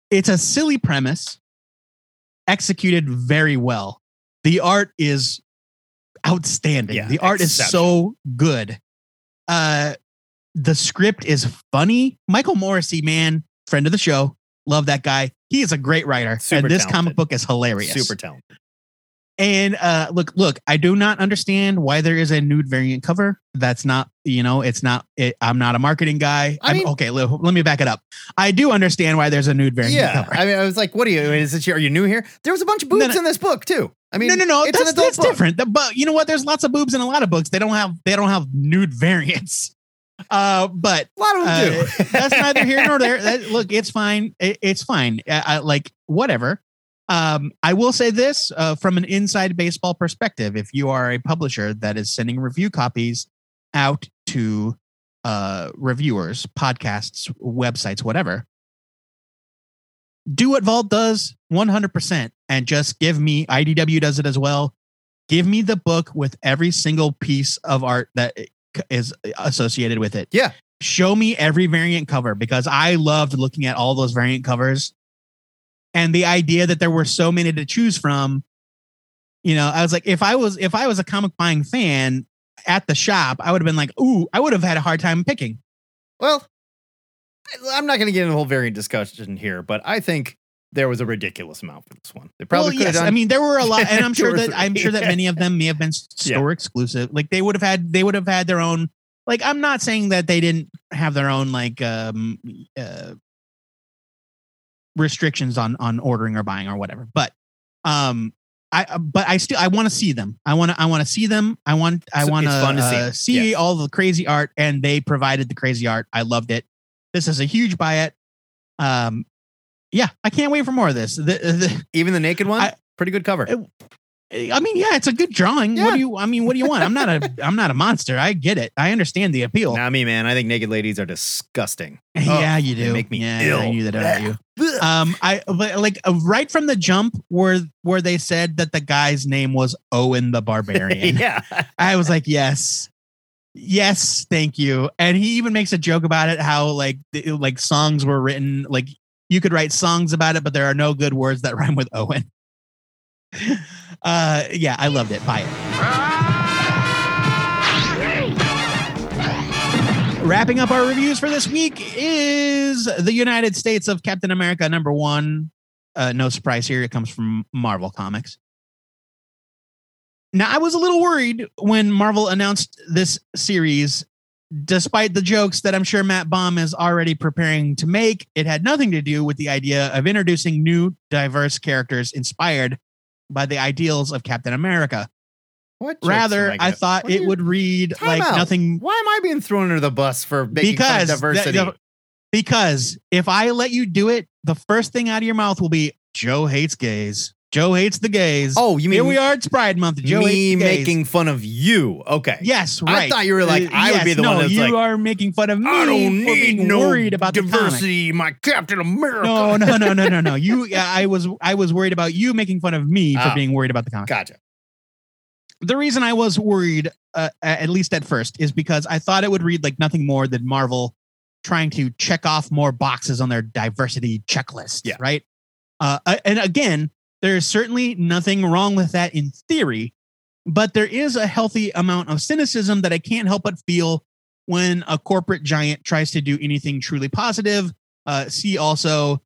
it's a silly premise executed very well the art is outstanding Yeah, the art is so good uh the script is funny michael moreci man friend of the show love that guy he is a great writer Super and this talented. comic book is hilarious Super talented. and uh, look, look, I do not understand why there is a nude variant cover. That's not, you know, it's not. It, I'm not a marketing guy. I I'm- okay, let, let me back it up. I do understand why there's a nude variant Yeah. cover. I mean, I was like, what are you? Is it, are you new here? There was a bunch of boobs No, no. in this book too. I mean, no, no, no. it's That's, that's book. different. The- but you know what? There's lots of boobs in a lot of books. They don't have they don't have nude *laughs* variants. Uh, but A lot of them uh, do. that's neither here nor there. *laughs* That, look, it's fine. It- it's fine. I, I, like whatever. Um, I will say this uh, from an inside baseball perspective: if you are a publisher that is sending review copies out to uh, reviewers, podcasts, websites, whatever, do what Vault does 100% and just give me IDW does it as well. Give me the book with every single piece of art that is associated with it. Yeah. Show me every variant cover because I loved looking at all those variant covers. And the idea that there were so many to choose from, you know, I was like, if I was if I was a comic buying fan at the shop, I would have been like, ooh, I would have had a hard time picking. Well, I'm not going to get into the whole variant discussion here, but I think there was a ridiculous amount for this one. They probably well, yes. done. I mean, there were a lot, and I'm *laughs* sure that. I'm sure that *laughs* many of them may have been store exclusive. Like they would have had, they would have had their own. Like I'm not saying that they didn't have their own like um uh, restrictions on on ordering or buying or whatever, but um. I but I still I want to see them. I want to I want to see them. I want I want to see uh, see all the crazy art, and they provided the crazy art. I loved it. This is a huge buy it. Um, yeah, I can't wait for more of this. The, the, even the naked one, I- pretty good cover. It- I mean, yeah, it's a good drawing. What do you? I mean, what do you want? I'm not a. *laughs* I'm not a monster. I get it. I understand the appeal. Not me, man. I think naked ladies are disgusting. *laughs* yeah, Ugh, you they do. make me yeah, ill. I knew that about you. *laughs* Um, I but like uh, right from the jump where where they said that the guy's name was Owen the Barbarian. yeah. I was like, yes, yes, thank you. And he even makes a joke about it, how like like songs were written, like you could write songs about it, but there are no good words that *laughs* rhyme with Owen. *laughs* uh, yeah, I loved it. Buy it. Wrapping up our reviews for this week is the United States of Captain America number one. Uh, no surprise here; it comes from Marvel Comics. Now, I was a little worried when Marvel announced this series, despite the jokes that I'm sure Matt Baum is already preparing to make. It had nothing to do with the idea of introducing new, diverse characters inspired by the ideals of Captain America. What Rather, am I thought What it you- would read like out. nothing Why am I being thrown under the bus for making because diversity? the- because if I let you do it, the first thing out of your mouth will be Joe hates gays. Joe hates the gays. oh, you mean here we are. It's Pride Month. Joe me hates the gays. making fun of you? Okay. Yes, I thought you were like, Uh, I would be yes, the one no, that's you like, are making fun of me I don't for need being no worried about the diversity. My Captain America. No, no, no, no, no, no. You, *laughs* I was, I was worried about you making fun of me for Ah. being worried about the comic. Gotcha. The reason I was worried, uh, at least at first, is because I thought it would read like nothing more than Marvel trying to check off more boxes on their diversity checklist. Yeah. Right. Uh, and again, there's certainly nothing wrong with that in theory, but there is a healthy amount of cynicism that I can't help but feel when a corporate giant tries to do anything truly positive. Uh, see also,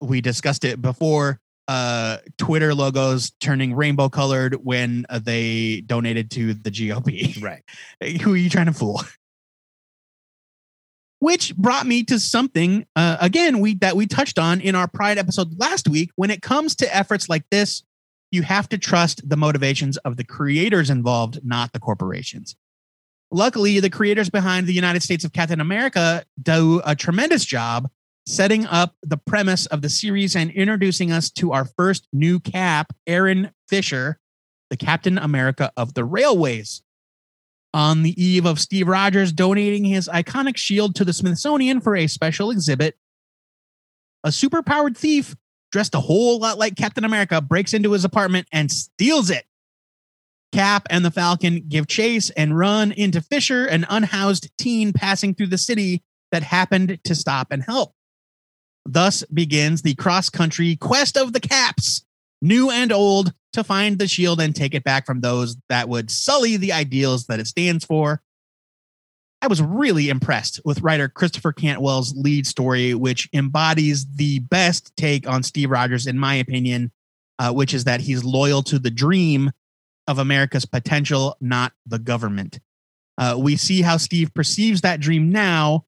we discussed it before. Uh, Twitter logos turning rainbow colored when uh, they donated to the GOP. Right. *laughs* Who are you trying to fool? Which brought me to something uh, again we that we touched on in our Pride episode last week. When it comes to efforts like this, you have to trust the motivations of the creators involved, not the corporations. Luckily, the creators behind the United States of Captain America do a tremendous job setting up the premise of the series and introducing us to our first new cap, Aaron Fisher, the Captain America of the Railways. On the eve of Steve Rogers donating his iconic shield to the Smithsonian for a special exhibit, a superpowered thief dressed a whole lot like Captain America breaks into his apartment and steals it. Cap and the Falcon give chase and run into Fisher, an unhoused teen passing through the city that happened to stop and help. Thus begins the cross country quest of the Caps, new and old, to find the shield and take it back from those that would sully the ideals that it stands for. I was really impressed with writer Christopher Cantwell's lead story, which embodies the best take on Steve Rogers, in my opinion, uh, which is that he's loyal to the dream of America's potential, not the government. Uh, we see how Steve perceives that dream now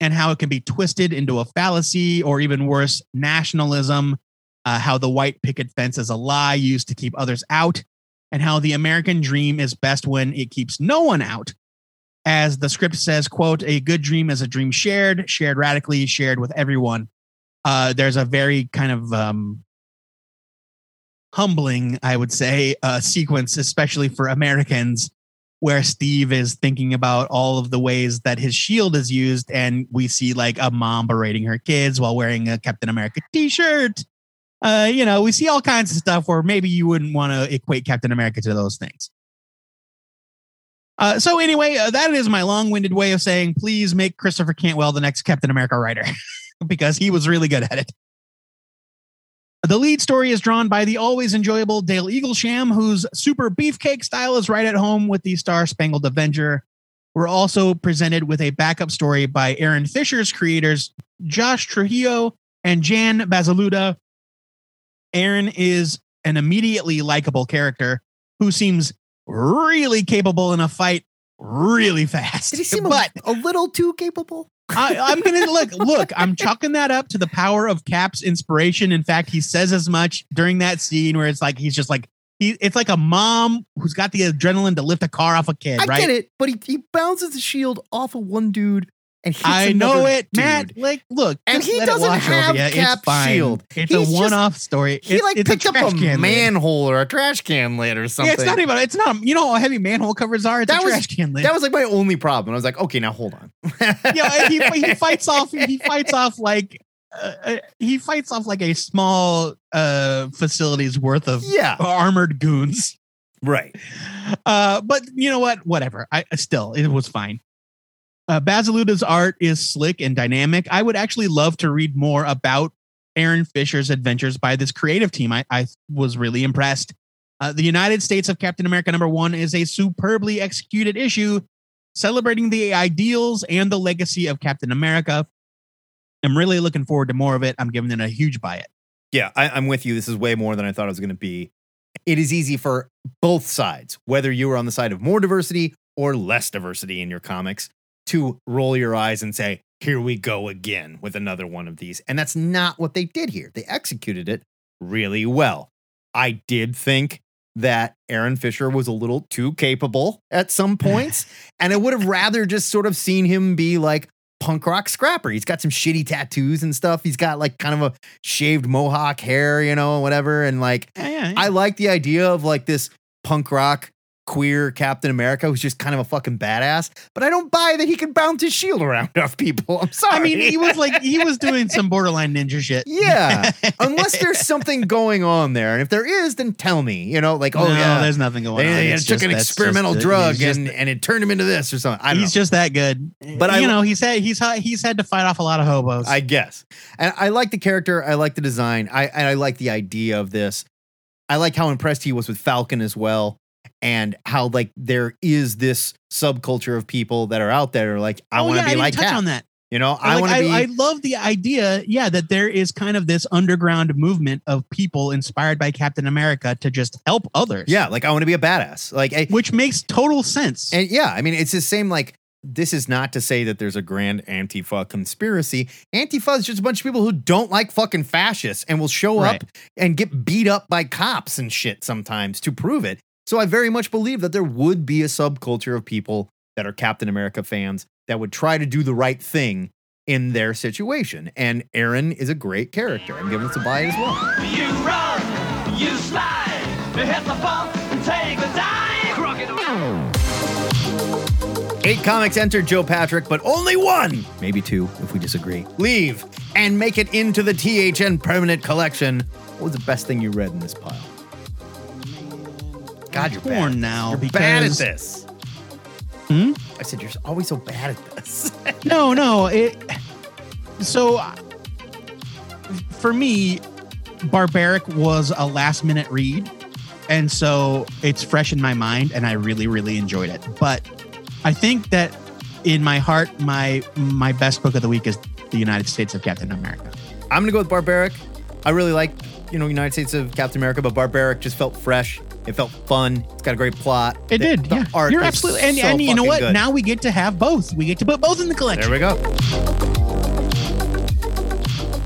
and how it can be twisted into a fallacy or even worse, nationalism. Uh, how the white picket fence is a lie used to keep others out, and how the American dream is best when it keeps no one out. As the script says, quote, a good dream is a dream shared, shared radically, shared with everyone. Uh, there's a very kind of um, humbling, I would say, uh, sequence, especially for Americans, where Steve is thinking about all of the ways that his shield is used, and we see like a mom berating her kids while wearing a Captain America T-shirt. Uh, you know, we see all kinds of stuff where maybe you wouldn't want to equate Captain America to those things. Uh, so anyway, uh, that is my long-winded way of saying, please make Christopher Cantwell the next Captain America writer *laughs* because he was really good at it. The lead story is drawn by the always enjoyable Dale Eaglesham, whose super beefcake style is right at home with the Star Spangled Avenger. We're also presented with a backup story by Aaron Fisher's creators, Josh Trujillo and Jan Bazaldua. Aaron is an immediately likable character who seems really capable in a fight really fast. Did he seem but a, a little too capable? I, I'm gonna *laughs* look. Look, I'm chalking that up to the power of Cap's inspiration. In fact, he says as much during that scene where it's like he's just like he. It's like a mom who's got the adrenaline to lift a car off a kid. I right? get it, but he, he bounces the shield off of one dude and hits I know it, dude. Matt. Like, look, And he doesn't over have ya. Cap's it's shield. It's He's a one-off story. He It's- like it's picked up a can lid. manhole or a trash can lid or something. Yeah, it's not even. It's not. You know how heavy manhole covers are. It's That a was- trash can lid. That was like my only problem. I was like, okay, now hold on. yeah, he, he *laughs* fights off. He fights off like uh, uh, he fights off like a small uh facility's worth of Yeah. armored goons. right. Uh, but you know what? Whatever. I still it was fine. Uh, Bazaldua's art is slick and dynamic. I would actually love to read more about Aaron Fisher's adventures by this creative team. I, I was really impressed. Uh, the United States of Captain America number one is a superbly executed issue celebrating the ideals and the legacy of Captain America. I'm really looking forward to more of it. I'm giving it a huge buy it. Yeah, I, I'm with you. This is way more than I thought it was going to be. It is easy for both sides, whether you are on the side of more diversity or less diversity in your comics, to roll your eyes and say, here we go again with another one of these. And that's not what they did here. They executed it really well. I did think that Aaron Fisher was a little too capable at some *laughs* points, and I would have rather just sort of seen him be like punk rock scrapper. He's got some shitty tattoos and stuff. He's got like kind of a shaved mohawk hair, you know, whatever. And like, Yeah, yeah. I like the idea of like this punk rock queer Captain America who's just kind of a fucking badass, but I don't buy that he can bounce his shield around *laughs* off people. I'm sorry. I mean, he was like he was *laughs* doing some borderline ninja shit. yeah, *laughs* unless there's something going on there. And if there is, then tell me, you know, like, oh, no, yeah. there's nothing going They, on. they It's took just- an just experimental drug just- and, and it turned him into this or something. I don't he's know. just that good. But But I- you know, he's had he's had, he's had to fight off a lot of hobos. I guess. And I like the character. I like the design. I and I like the idea of this. I like how impressed he was with Falcon as well, and how like there is this subculture of people that are out there like I Oh, want to yeah, be I like touch Cap. on that. You know, I Like, want to I, be. I love the idea, yeah, that there is kind of this underground movement of people inspired by Captain America to just help others. yeah, like I want to be a badass. Like, I, which makes total sense. and yeah, I mean, it's the same. Like, this is not to say that there's a grand Antifa conspiracy. Antifa is just a bunch of people who don't like fucking fascists and will show Right. up and get beat up by cops and shit sometimes to prove it. So I very much believe that there would be a subculture of people that are Captain America fans that would try to do the right thing in their situation. And Aaron is a great character. I'm giving this a buy as well. You run, you slide, hit the bump, take the dive. Eight comics entered Joe Patrick, but only one, maybe two if we disagree, leave and make it into the THN permanent collection. What was the best thing you read in this pile? God, you're bad. torn at this. now You're bad at because- this. Hmm? I said you're always so bad at this. *laughs* no, no. It so uh, for me, Barbaric was a last minute read, and so it's fresh in my mind, and I really, really enjoyed it. But I think that in my heart, my my best book of the week is the United States of Captain America. I'm gonna go with Barbaric. I really like, you know, United States of Captain America, but Barbaric just felt fresh. It felt fun. It's got a great plot. It The- did, the yeah. art You're absolutely, and, so and you know what? good. Now we get to have both. We get to put both in the collection. There we go.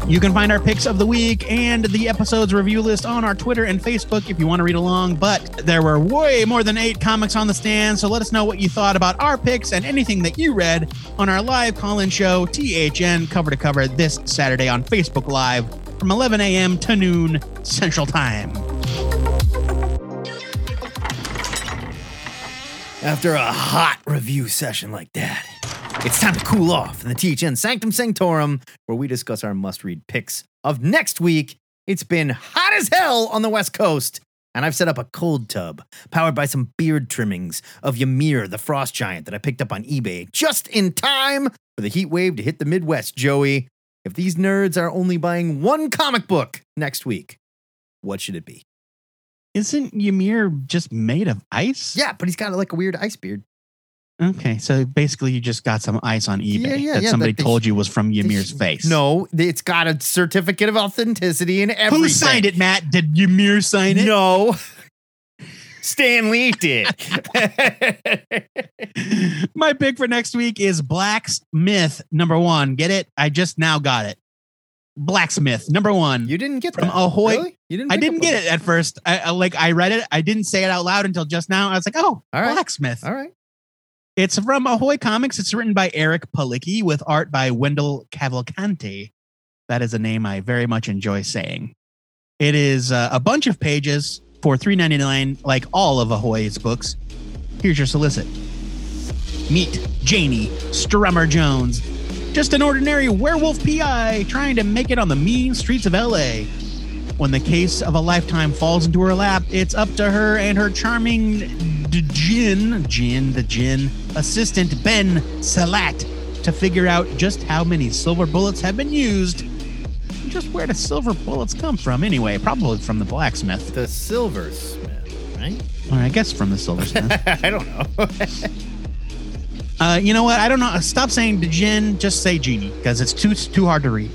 You can find our picks of the week and the episode's review list on our Twitter and Facebook if you want to read along. But there were way more than eight comics on the stand, so let us know what you thought about our picks and anything that you read on our live call in show, THN Cover to Cover, this Saturday on Facebook Live from 11 a.m. to noon Central Time. After a hot review session like that, it's time to cool off in the THN Sanctum Sanctorum, where we discuss our must read picks of next week. It's been hot as hell on the West Coast, and I've set up a cold tub powered by some beard trimmings of Ymir the Frost Giant that I picked up on eBay just in time for the heat wave to hit the Midwest, Joey. If these nerds are only buying one comic book next week, what should it be? Isn't Ymir just made of ice? Yeah, but he's got like a weird ice beard. Okay, so basically you just got some ice on eBay Yeah, yeah, that yeah, somebody they- told you was from Ymir's face. No, it's got a certificate of authenticity and everything. Who signed it, Matt? Did Ymir sign it? No. *laughs* Stan Lee did. *laughs* My pick for next week is Blacksmith number one. Get it? I just now got it. Blacksmith number one. you didn't get From that. Ahoy. Really? You didn't I didn't get it at first. I, I like I read it. I didn't say it out loud until just now. I was like, oh, All right. Blacksmith. All right. It's from Ahoy Comics. It's written by Eric Palicki with art by Wendell Cavalcanti. That is a name I very much enjoy saying. It is uh, a bunch of pages for $3.99, like all of Ahoy's books. Here's your solicit. Meet Janie Strummer Jones, just an ordinary werewolf PI trying to make it on the mean streets of LA. When the case of a lifetime falls into her lap, it's up to her and her charming Jin, Jin, the Jin assistant Ben Salat to figure out just how many silver bullets have been used. Just where the silver bullets come from, anyway? Probably from the blacksmith, The silversmith, right? or I guess from the silversmith. *laughs* I don't know. *laughs* uh, you know what? I don't know. Stop saying the Jin. Just say genie because it's too too hard to read.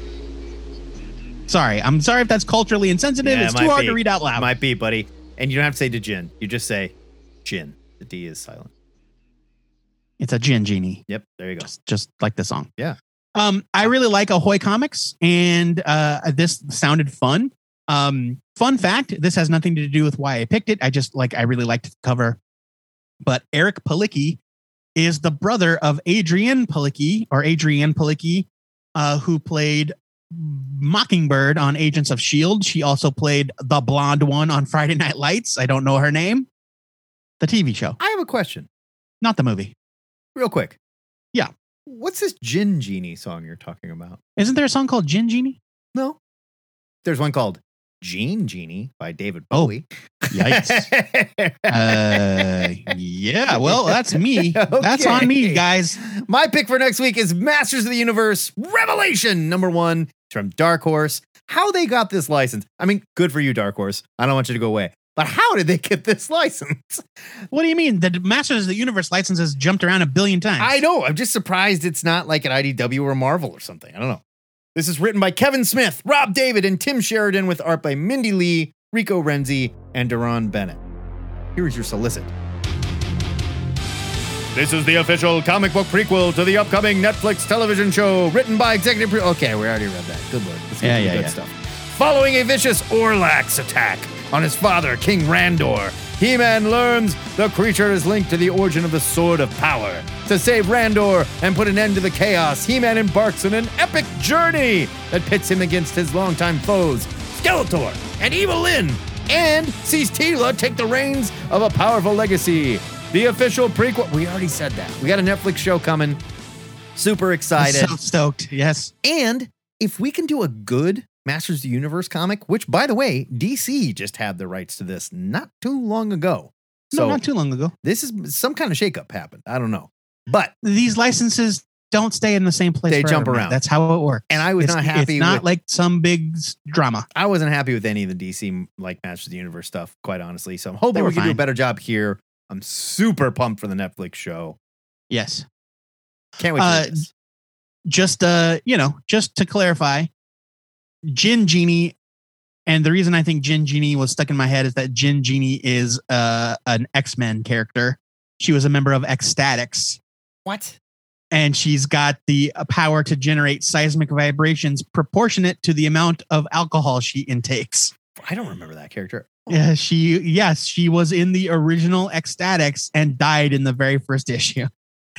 Sorry, I'm sorry if that's culturally insensitive. Yeah, it's too hard be. to read out loud. Might be, buddy. And you don't have to say Jin. You just say Jin. The D is silent. It's a Jin genie. Yep. There you go. just just like the song. Yeah. Um, I really like Ahoy Comics, and uh, this sounded fun. Um, fun fact: this has nothing to do with why I picked it. I just like I really liked the cover. But Eric Palicki is the brother of Adrian Palicki or Adrienne Palicki, uh, who played Mockingbird on Agents of Shield. She also played the blonde one on Friday Night Lights. I don't know her name. The TV show, I have a question, not the movie. real quick. Yeah. What's this Jin Genie song you're talking about? Isn't there a song called Gin Genie? No. There's one called Jean Genie by David Oh, Bowie. Yikes. *laughs* Uh, yeah. Well, that's me. That's on me, guys. My pick for next week is Masters of the Universe Revelation number one. It's from Dark Horse. How they got this license? I mean, good for you, Dark Horse. I don't want you to go away. But how did they get this license? What do you mean? The Masters of the Universe license has jumped around a billion times. I know. I'm just surprised it's not like an IDW or Marvel or something. I don't know. This is written by Kevin Smith, Rob David, and Tim Sheridan with art by Mindy Lee, Rico Renzi, and Deron Bennett. Here is your solicit. This is the official comic book prequel to the upcoming Netflix television show written by executive. Pre- okay, we already read that. Good work. This is Yeah, yeah, good yeah. stuff. Following a vicious Orlax attack on his father, King Randor, He-Man learns the creature is linked to the origin of the Sword of Power. To save Randor and put an end to the chaos, He-Man embarks on an epic journey that pits him against his longtime foes, Skeletor and Evil Lyn, and sees Teela take the reins of a powerful legacy. The official prequel. We already said that. We got a Netflix show coming. Super excited. So stoked. Yes. And if we can do a good Masters of the Universe comic, which by the way, DC just had the rights to this not too long ago. So no, not too long ago. this is some kind of shakeup happened. I don't know. But These licenses don't stay in the same place. They forever, jump around. That's how it works. and I was it's, not happy It's not with like some big drama. I wasn't happy with any of the DC like Masters of the Universe stuff, quite honestly. So I'm hoping we can do a better job here. I'm super pumped for the Netflix show. Yes. Can't wait Uh. Just uh, you know, just to clarify, Gin Genie, and the reason I think Gin Genie was stuck in my head is that Gin Genie is uh an X Men character. She was a member of X-Statix. What? and she's got the uh, power to generate seismic vibrations proportionate to the amount of alcohol she intakes. I don't remember that character. Yeah, she yes, she was in the original X-Statix and died in the very first *laughs* issue.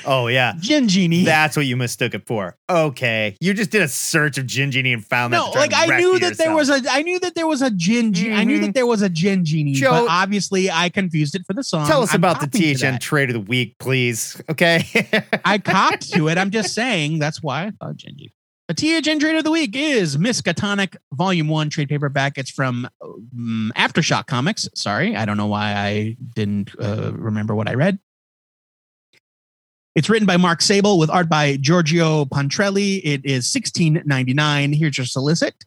Oh yeah. Gin Genie. That's what you mistook it for. Okay. You just did a search of Gin Genie and found that. no, like I knew that there was a I knew that there was a gin Ge- I knew that there was a gin genie, Joe- but obviously I confused it for the song. Tell us I'm about the THN trade of the week, please. Okay. I *laughs* copped to it. I'm just saying that's why I thought gin genie. The THN trade of the week is Miskatonic Volume One trade paperback. It's from um, Aftershock Comics. Sorry, I don't know why I didn't uh, remember what I read. It's written by Mark Sable with art by Giorgio Pontrelli. It is $16.99. Here's your solicit.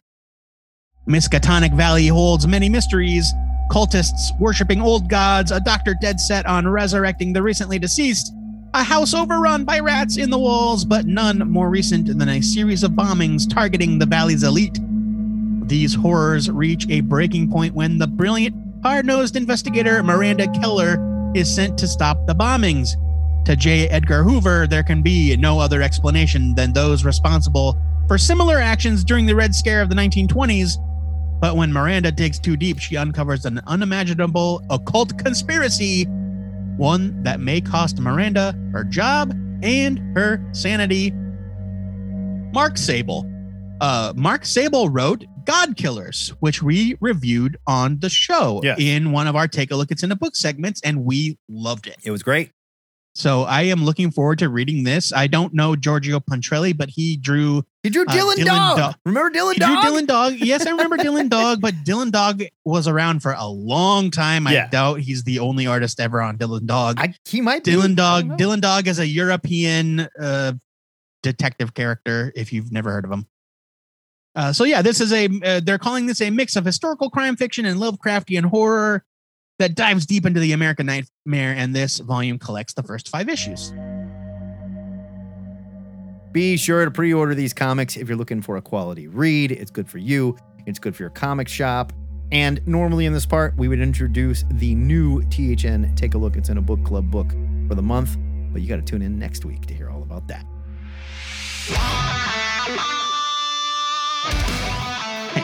Miskatonic Valley holds many mysteries. Cultists worshiping old gods, a doctor dead set on resurrecting the recently deceased, a house overrun by rats in the walls, but none more recent than a series of bombings targeting the valley's elite. These horrors reach a breaking point when the brilliant, hard nosed investigator Miranda Keller is sent to stop the bombings. To J. Edgar Hoover, there can be no other explanation than those responsible for similar actions during the Red Scare of the 1920s. But when Miranda digs too deep, she uncovers an unimaginable occult conspiracy, one that may cost Miranda her job and her sanity. Mark Sable. Uh, Mark Sable wrote God Killers, which we reviewed on the show Yes. in one of our Take a Look It's in a Book segments, and we loved it. it was great. So I am looking forward to reading this. I don't know Giorgio Pontrelli, but he drew You drew Uh, Dylan, Dylan Dog. Dog. Remember Dylan he Dog? drew Dylan Dog. Yes, I remember Dylan *laughs* Dog, but Dylan Dog was around for a long time. I Yeah. doubt he's the only artist ever on Dylan Dog. I, he might. Dylan I Dog. Dylan Dog is a European uh, detective character. If you've never heard of him. Uh, so yeah, this is a. Uh, they're calling this a mix of historical crime fiction and Lovecraftian horror that dives deep into the American nightmare. And this volume collects the first five issues. Be sure to pre order these comics if you're looking for a quality read. It's good for you, it's good for your comic shop. And normally in this part, we would introduce the new THN Take a Look, It's in a Book Club book for the month. But you got to tune in next week to hear all about that.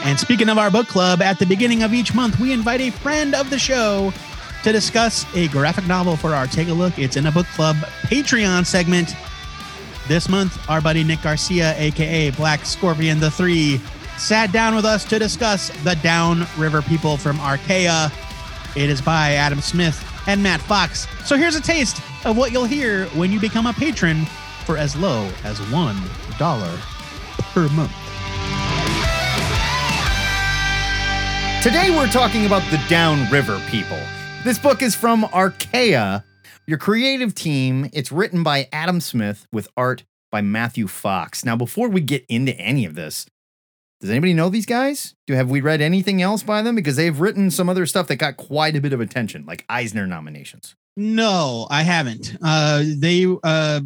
And speaking of our book club, at the beginning of each month, we invite a friend of the show to discuss a graphic novel for our Take a Look. It's in a book club Patreon segment. This month, our buddy Nick Garcia, aka Black Scorpion the Three, sat down with us to discuss The Down River People from Archaia. It is by Adam Smith and Matt Fox. So here's a taste of what you'll hear when you become a patron for as low as $1 per month. Today we're talking about the Downriver people. This book is from Archaia, your creative team. It's written by Adam Smith with art by Matthew Fox. Now, before we get into any of this, does anybody know these guys? Do have we read anything else by them? Because they've written some other stuff that got quite a bit of attention, like Eisner nominations. No, I haven't. Uh, they uh,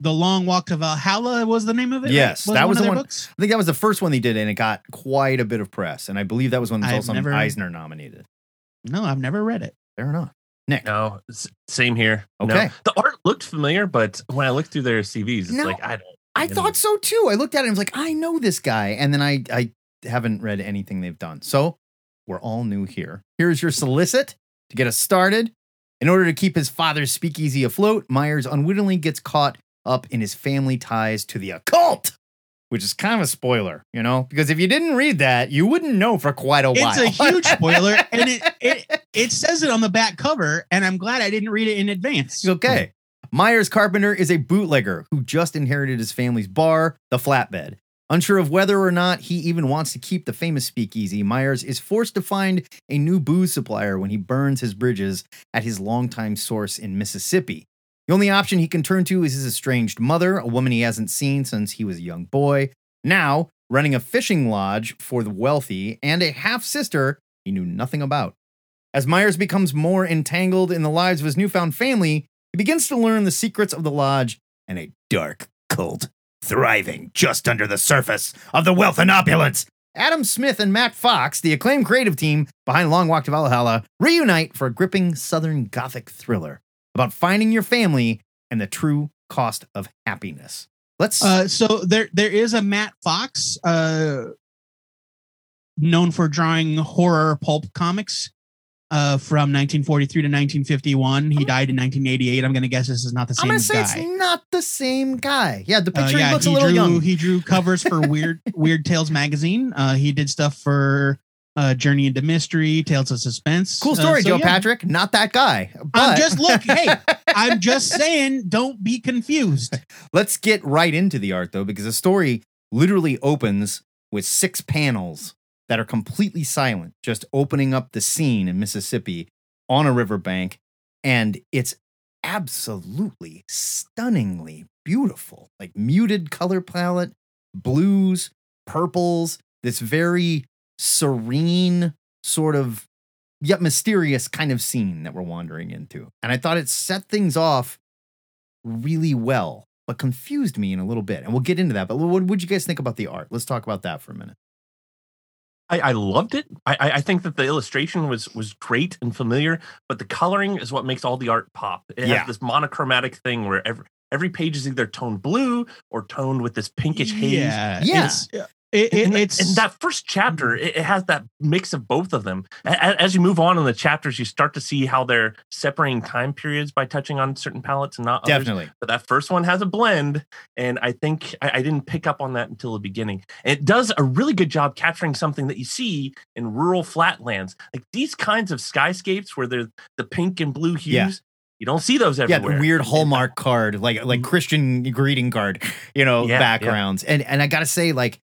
the Long Walk to Valhalla was the name of it. right? Yes, that was of the one- Books? I think that was the first one they did, and it got quite a bit of press. And I believe that was one that was I've also never- Eisner nominated. No, I've never read it. Fair enough. Nick. No, same here. No. Okay. The art looked familiar, but when I looked through their CVs, it's No, like I don't. I you know. thought so too. I looked at it and was like, I know this guy. And then I, I haven't read anything they've done. So we're all new here. Here's your solicit to get us started. In order to keep his father's speakeasy afloat, Myers unwittingly gets caught up in his family ties to the occult, which is kind of a spoiler, you know? Because if you didn't read that, you wouldn't know for quite a while. It's a huge spoiler, *laughs* and it, it it says it on the back cover, and I'm glad I didn't read it in advance. *laughs* Okay. Myers Carpenter is a bootlegger who just inherited his family's bar, the Flatbed. Unsure of whether or not he even wants to keep the famous speakeasy, Myers is forced to find a new booze supplier when he burns his bridges at his longtime source in Mississippi. The only option he can turn to is his estranged mother, a woman he hasn't seen since he was a young boy, now running a fishing lodge for the wealthy, and a half sister he knew nothing about. As Myers becomes more entangled in the lives of his newfound family, he begins to learn the secrets of the lodge and a dark cult thriving just under the surface of the wealth and opulence. Adam Smith and Matt Fox, the acclaimed creative team behind Long Walk to Valhalla, reunite for a gripping Southern Gothic thriller about finding your family and the true cost of happiness. Let's Uh, so there there is a Matt Fox, uh, known for drawing horror pulp comics. Uh, from 1943 to 1951, he died in 1988. I'm gonna guess this is not the same guy. I'm gonna say guy. it's not the same guy. Yeah, the Uh, picture yeah, looks a little drew young. he drew covers for Weird *laughs* Weird Tales magazine. Uh, he did stuff for uh, Journey into Mystery, Tales of Suspense. Cool Uh, story, so Joe yeah. Patrick. Not that guy. I'm just look. Hey, *laughs* I'm just saying. Don't be confused. let's get right into the art though, because the story literally opens with six panels that are completely silent, just opening up the scene in Mississippi on a riverbank, and it's absolutely stunningly beautiful. Like muted color palette, blues, purples, this very serene sort of yet mysterious kind of scene that we're wandering into. And I thought it set things off really well, but confused me in a little bit. And we'll get into that. But what would you guys think about the art? Let's talk about that for a minute. I, I loved it. I, I I think that the illustration was was great and familiar, but the coloring is what makes all the art pop. It Yeah. has this monochromatic thing where every every page is either toned blue or toned with this pinkish haze. Yeah, Yeah. It's, it, it, and, it's and that first chapter, it, has that mix of both of them. As you move on in the chapters, you start to see how they're separating time periods by touching on certain palettes and not others. Definitely. But that first one has a blend, and I think I, I didn't pick up on that until the beginning. And it does a really good job capturing something that you see in rural flatlands, like these kinds of skyscapes where there's the pink and blue hues. Yeah. You don't see those everywhere. Yeah, the weird Hallmark card, like like mm-hmm. Christian greeting card, you know, Yeah, yeah. backgrounds. And and I gotta say, like,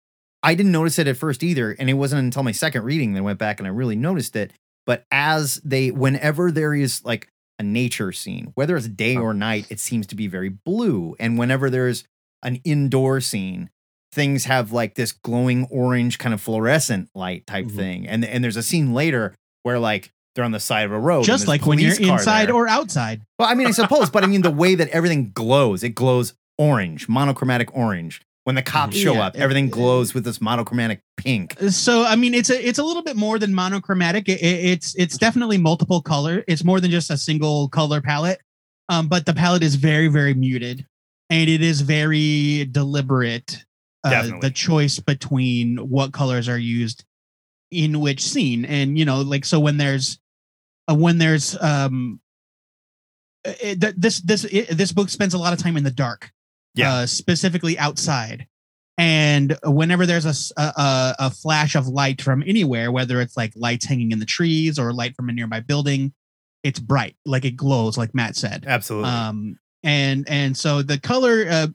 I didn't notice it at first either. And it wasn't until my second reading that I went back and I really noticed it. But as they whenever there is like a nature scene, whether it's day or night, it seems to be very blue. And whenever there's an indoor scene, things have like this glowing orange kind of fluorescent light type Mm-hmm. thing. And and there's a scene later where like they're on the side of a road. just like when you're inside there. or outside. Well, I mean, I suppose, but I mean the *laughs* way that everything glows, it glows orange, monochromatic orange. When the cops show Yeah, up, it- everything glows with this monochromatic pink. So I mean, it's a it's a little bit more than monochromatic. It, it- it's it's definitely multiple color. It's more than just a single color palette. Um, but the palette is very very muted, and it is very deliberate. Uh, Definitely. the choice between what colors are used in which scene, and you know, like so when there's uh, when there's um it, th- this this it, this book spends a lot of time in the dark Yeah. uh, specifically outside and whenever there's a a flash of light from anywhere whether it's like lights hanging in the trees or light from a nearby building it's bright like it glows like matt said Absolutely. um and and so the color uh,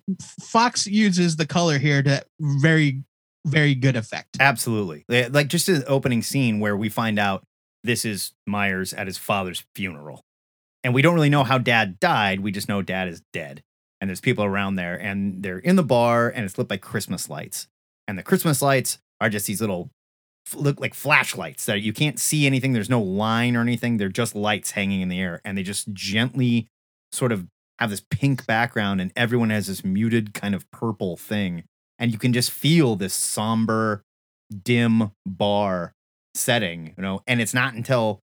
fox uses the color here to very very good effect Absolutely. Like just an opening scene where we find out this is Myers at his father's funeral. And we don't really know how dad died. We just know dad is dead. And there's people around there and they're in the bar and it's lit by Christmas lights. And the Christmas lights are just these little look like flashlights that you can't see anything. There's no line or anything. They're just lights hanging in the air and they just gently sort of have this pink background and everyone has this muted kind of purple thing. And you can just feel this somber, dim bar setting, you know. And it's not until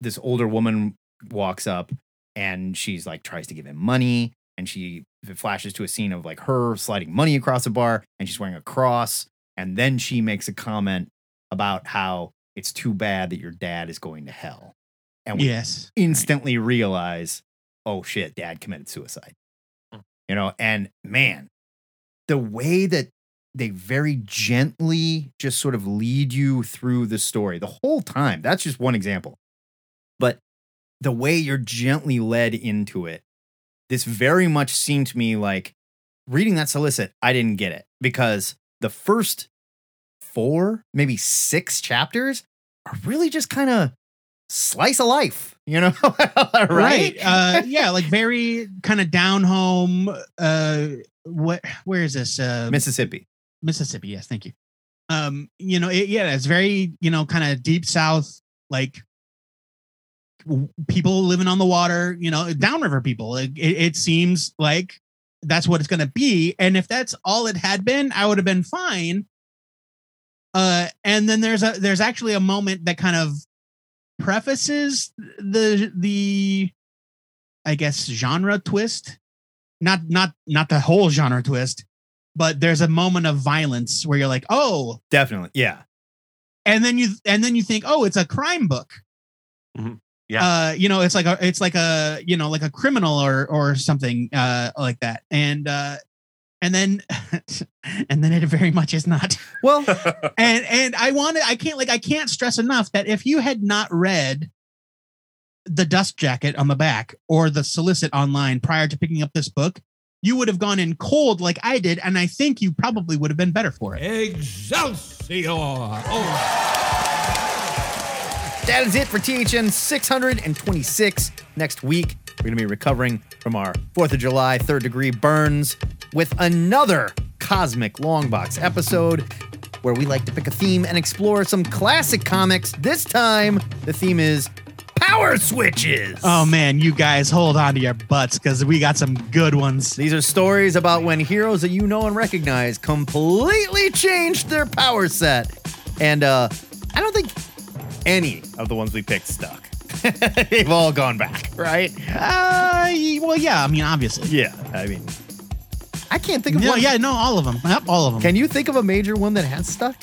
this older woman walks up and she's like tries to give him money and she it flashes to a scene of like her sliding money across a bar and she's wearing a cross and then she makes a comment about how it's too bad that your dad is going to hell. And we yes. Instantly realize oh shit dad committed suicide. Hmm. You know and man the way that they very gently just sort of lead you through the story the whole time that's just one example but the way you're gently led into it this very much seemed to me like reading that solicit i didn't get it because the first four maybe six chapters are really just kind of slice of life you know? *laughs* Right, uh yeah like very kind of down home uh what where is this uh mississippi. Mississippi yes thank you. Um you know it, yeah it's very you know kind of deep south like people living on the water you know downriver people it, it, it seems like that's what it's going to be and if that's all it had been i would have been fine uh and then there's a there's actually a moment that kind of prefaces the the i guess genre twist not not not the whole genre twist, but there's a moment of violence where you're like, oh, Definitely. Yeah. and then you and then you think, oh, it's a crime book. Yeah. Uh, you know, it's like a it's like a you know like a criminal or or something uh like that, and uh, and then *laughs* and then it very much is not. Well, *laughs* and and I wanted I can't like I can't stress enough that if you had not read the dust jacket on the back or the solicit online prior to picking up this book, you would have gone in cold like I did, and I think you probably would have been better for it. Excelsior! Oh. That is it for THN 626. Next week, we're going to be recovering from our 4th of July third degree burns with another cosmic long box episode where we like to pick a theme and explore some classic comics. This time, the theme is power switches. Oh man, you guys hold on to your butts because we got some good ones. These are stories about when heroes that you know and recognize completely changed their power set. And uh, I don't think any of the ones we picked stuck. *laughs* They've all gone back, right? Uh, well, yeah, I mean, obviously. Yeah, I mean, I can't think of No, one. yeah, no, all of them. Yep, all of them. Can you think of a major one that has stuck?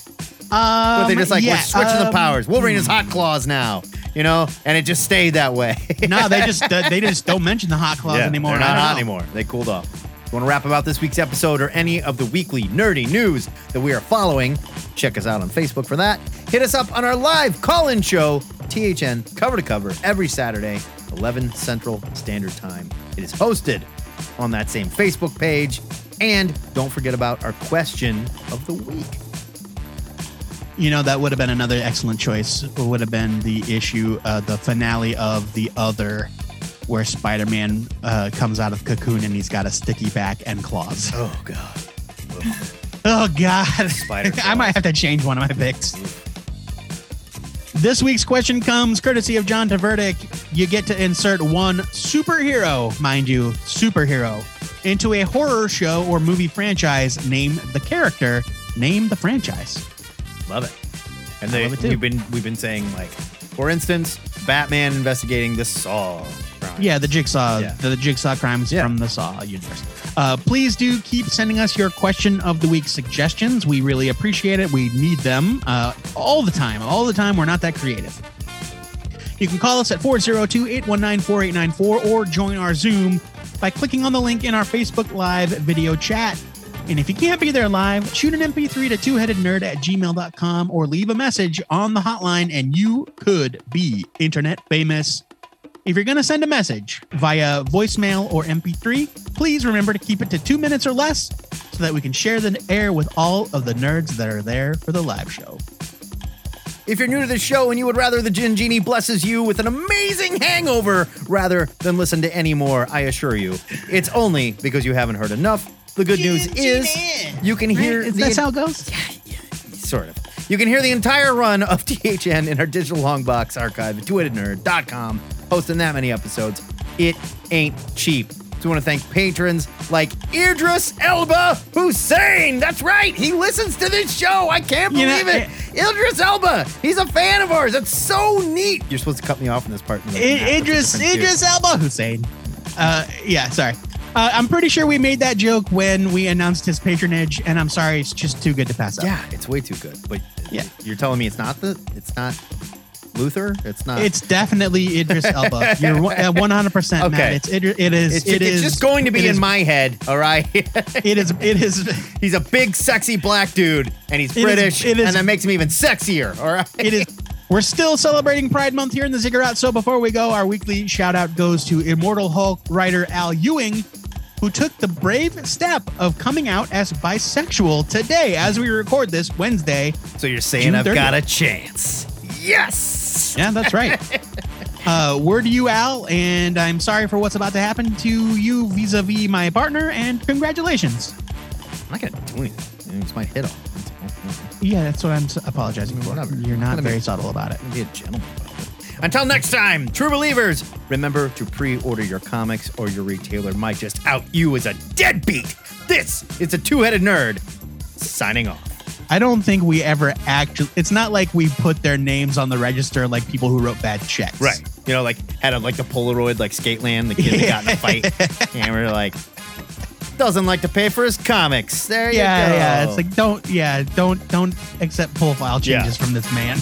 um, Where they just like, yeah, we're switching the um, powers. Wolverine is hot claws now, you know, and it just stayed that way. no, they just *laughs* they just don't mention the hot claws Yeah, anymore. They're not don't hot know. anymore. They cooled off. Want to rap about this week's episode or any of the weekly nerdy news that we are following, check us out on Facebook for that. Hit us up on our live call-in show, THN Cover to Cover, every Saturday, 11 Central Standard Time. It is hosted on that same Facebook page. And don't forget about our question of the week. You know, that would have been another excellent choice. It would have been the issue, uh, the finale of the other, where Spider-Man uh, comes out of cocoon and he's got a sticky back and claws. Oh, God. Oh God, Spider *laughs* I might have to change one of my picks. This week's question comes courtesy of John Tverdick. You get to insert one superhero, mind you, superhero, into a horror show or movie franchise. Name the character. Name the franchise. Love it. And they, love it we've been we've been saying like, for instance, Batman investigating the Saw. Crime. Yeah, the Jigsaw, Yeah. the, Jigsaw crimes Yeah. from the Saw universe. Uh, please do keep sending us your question of the week suggestions. We really appreciate it. We need them uh, all the time. All the time. We're not that creative. You can call us at 402 819 4894 or join our Zoom by clicking on the link in our Facebook Live video chat. And if you can't be there live, shoot an MP3 to twoheadednerd at gmail.com or leave a message on the hotline and you could be internet famous. If you're going to send a message via voicemail or MP3, please remember to keep it to two minutes or less so that we can share the air with all of the nerds that are there for the live show. If you're new to the show and you would rather the Gin Genie blesses you with an amazing hangover rather than listen to any more, I assure you, it's only because you haven't heard enough. The good news is you can hear Right? the That's how it goes? *laughs* sort of. You can hear the entire run of *laughs* THN in our digital longbox archive at twoheadednerd.com, hosting that many episodes. It ain't cheap. So we want to thank patrons like Idris Elba Hussein. That's right. He listens to this show. I can't You know, believe it. Idris Elba. He's a fan of ours. That's so neat. You're supposed to cut me off in this part. like, I- Idris. Idris Elba Hussein. Uh, yeah, sorry. Uh, I'm pretty sure we made that joke when we announced his patronage, and I'm sorry, it's just too good to pass up. Yeah, it's way too good. But Yeah. you're telling me it's not the it's not Luther? It's not It's definitely Idris Elba. You're uh, 100% Matt. Okay. It's Idris, it is. It's, it it's is- just going to be in is- my head, all right? *laughs* It is. It is. *laughs* he's a big, sexy black dude, and he's It is- British, it is- and that makes him even sexier, all right? It is. We're still celebrating Pride Month here in the Ziggurat. So before we go, our weekly shout out goes to Immortal Hulk writer Al Ewing, who took the brave step of coming out as bisexual today, as we record this Wednesday. So you're saying June I've 30th. got a chance? Yes. Yeah, that's right. *laughs* uh, word to you, Al, and I'm sorry for what's about to happen to you vis-a-vis my partner. And congratulations. I'm not gonna do anything. It's my hit off. Yeah, that's what I'm apologizing for. Whatever. You're not Gonna be- very subtle about it. Be a gentleman. about it. Until next time, true believers, remember to pre-order your comics or your retailer might just out you as a deadbeat. This is a two-headed nerd signing off. I don't think we ever actually. It's not like we put their names on the register like people who wrote bad checks. Right? You know, like had a, like the Polaroid, like Skateland, the kid that got in a *laughs* fight, and we're like, doesn't like to pay for his comics. There you yeah, go. yeah. Yeah. It's like don't, yeah, don't, don't accept profile Yeah. changes from this man.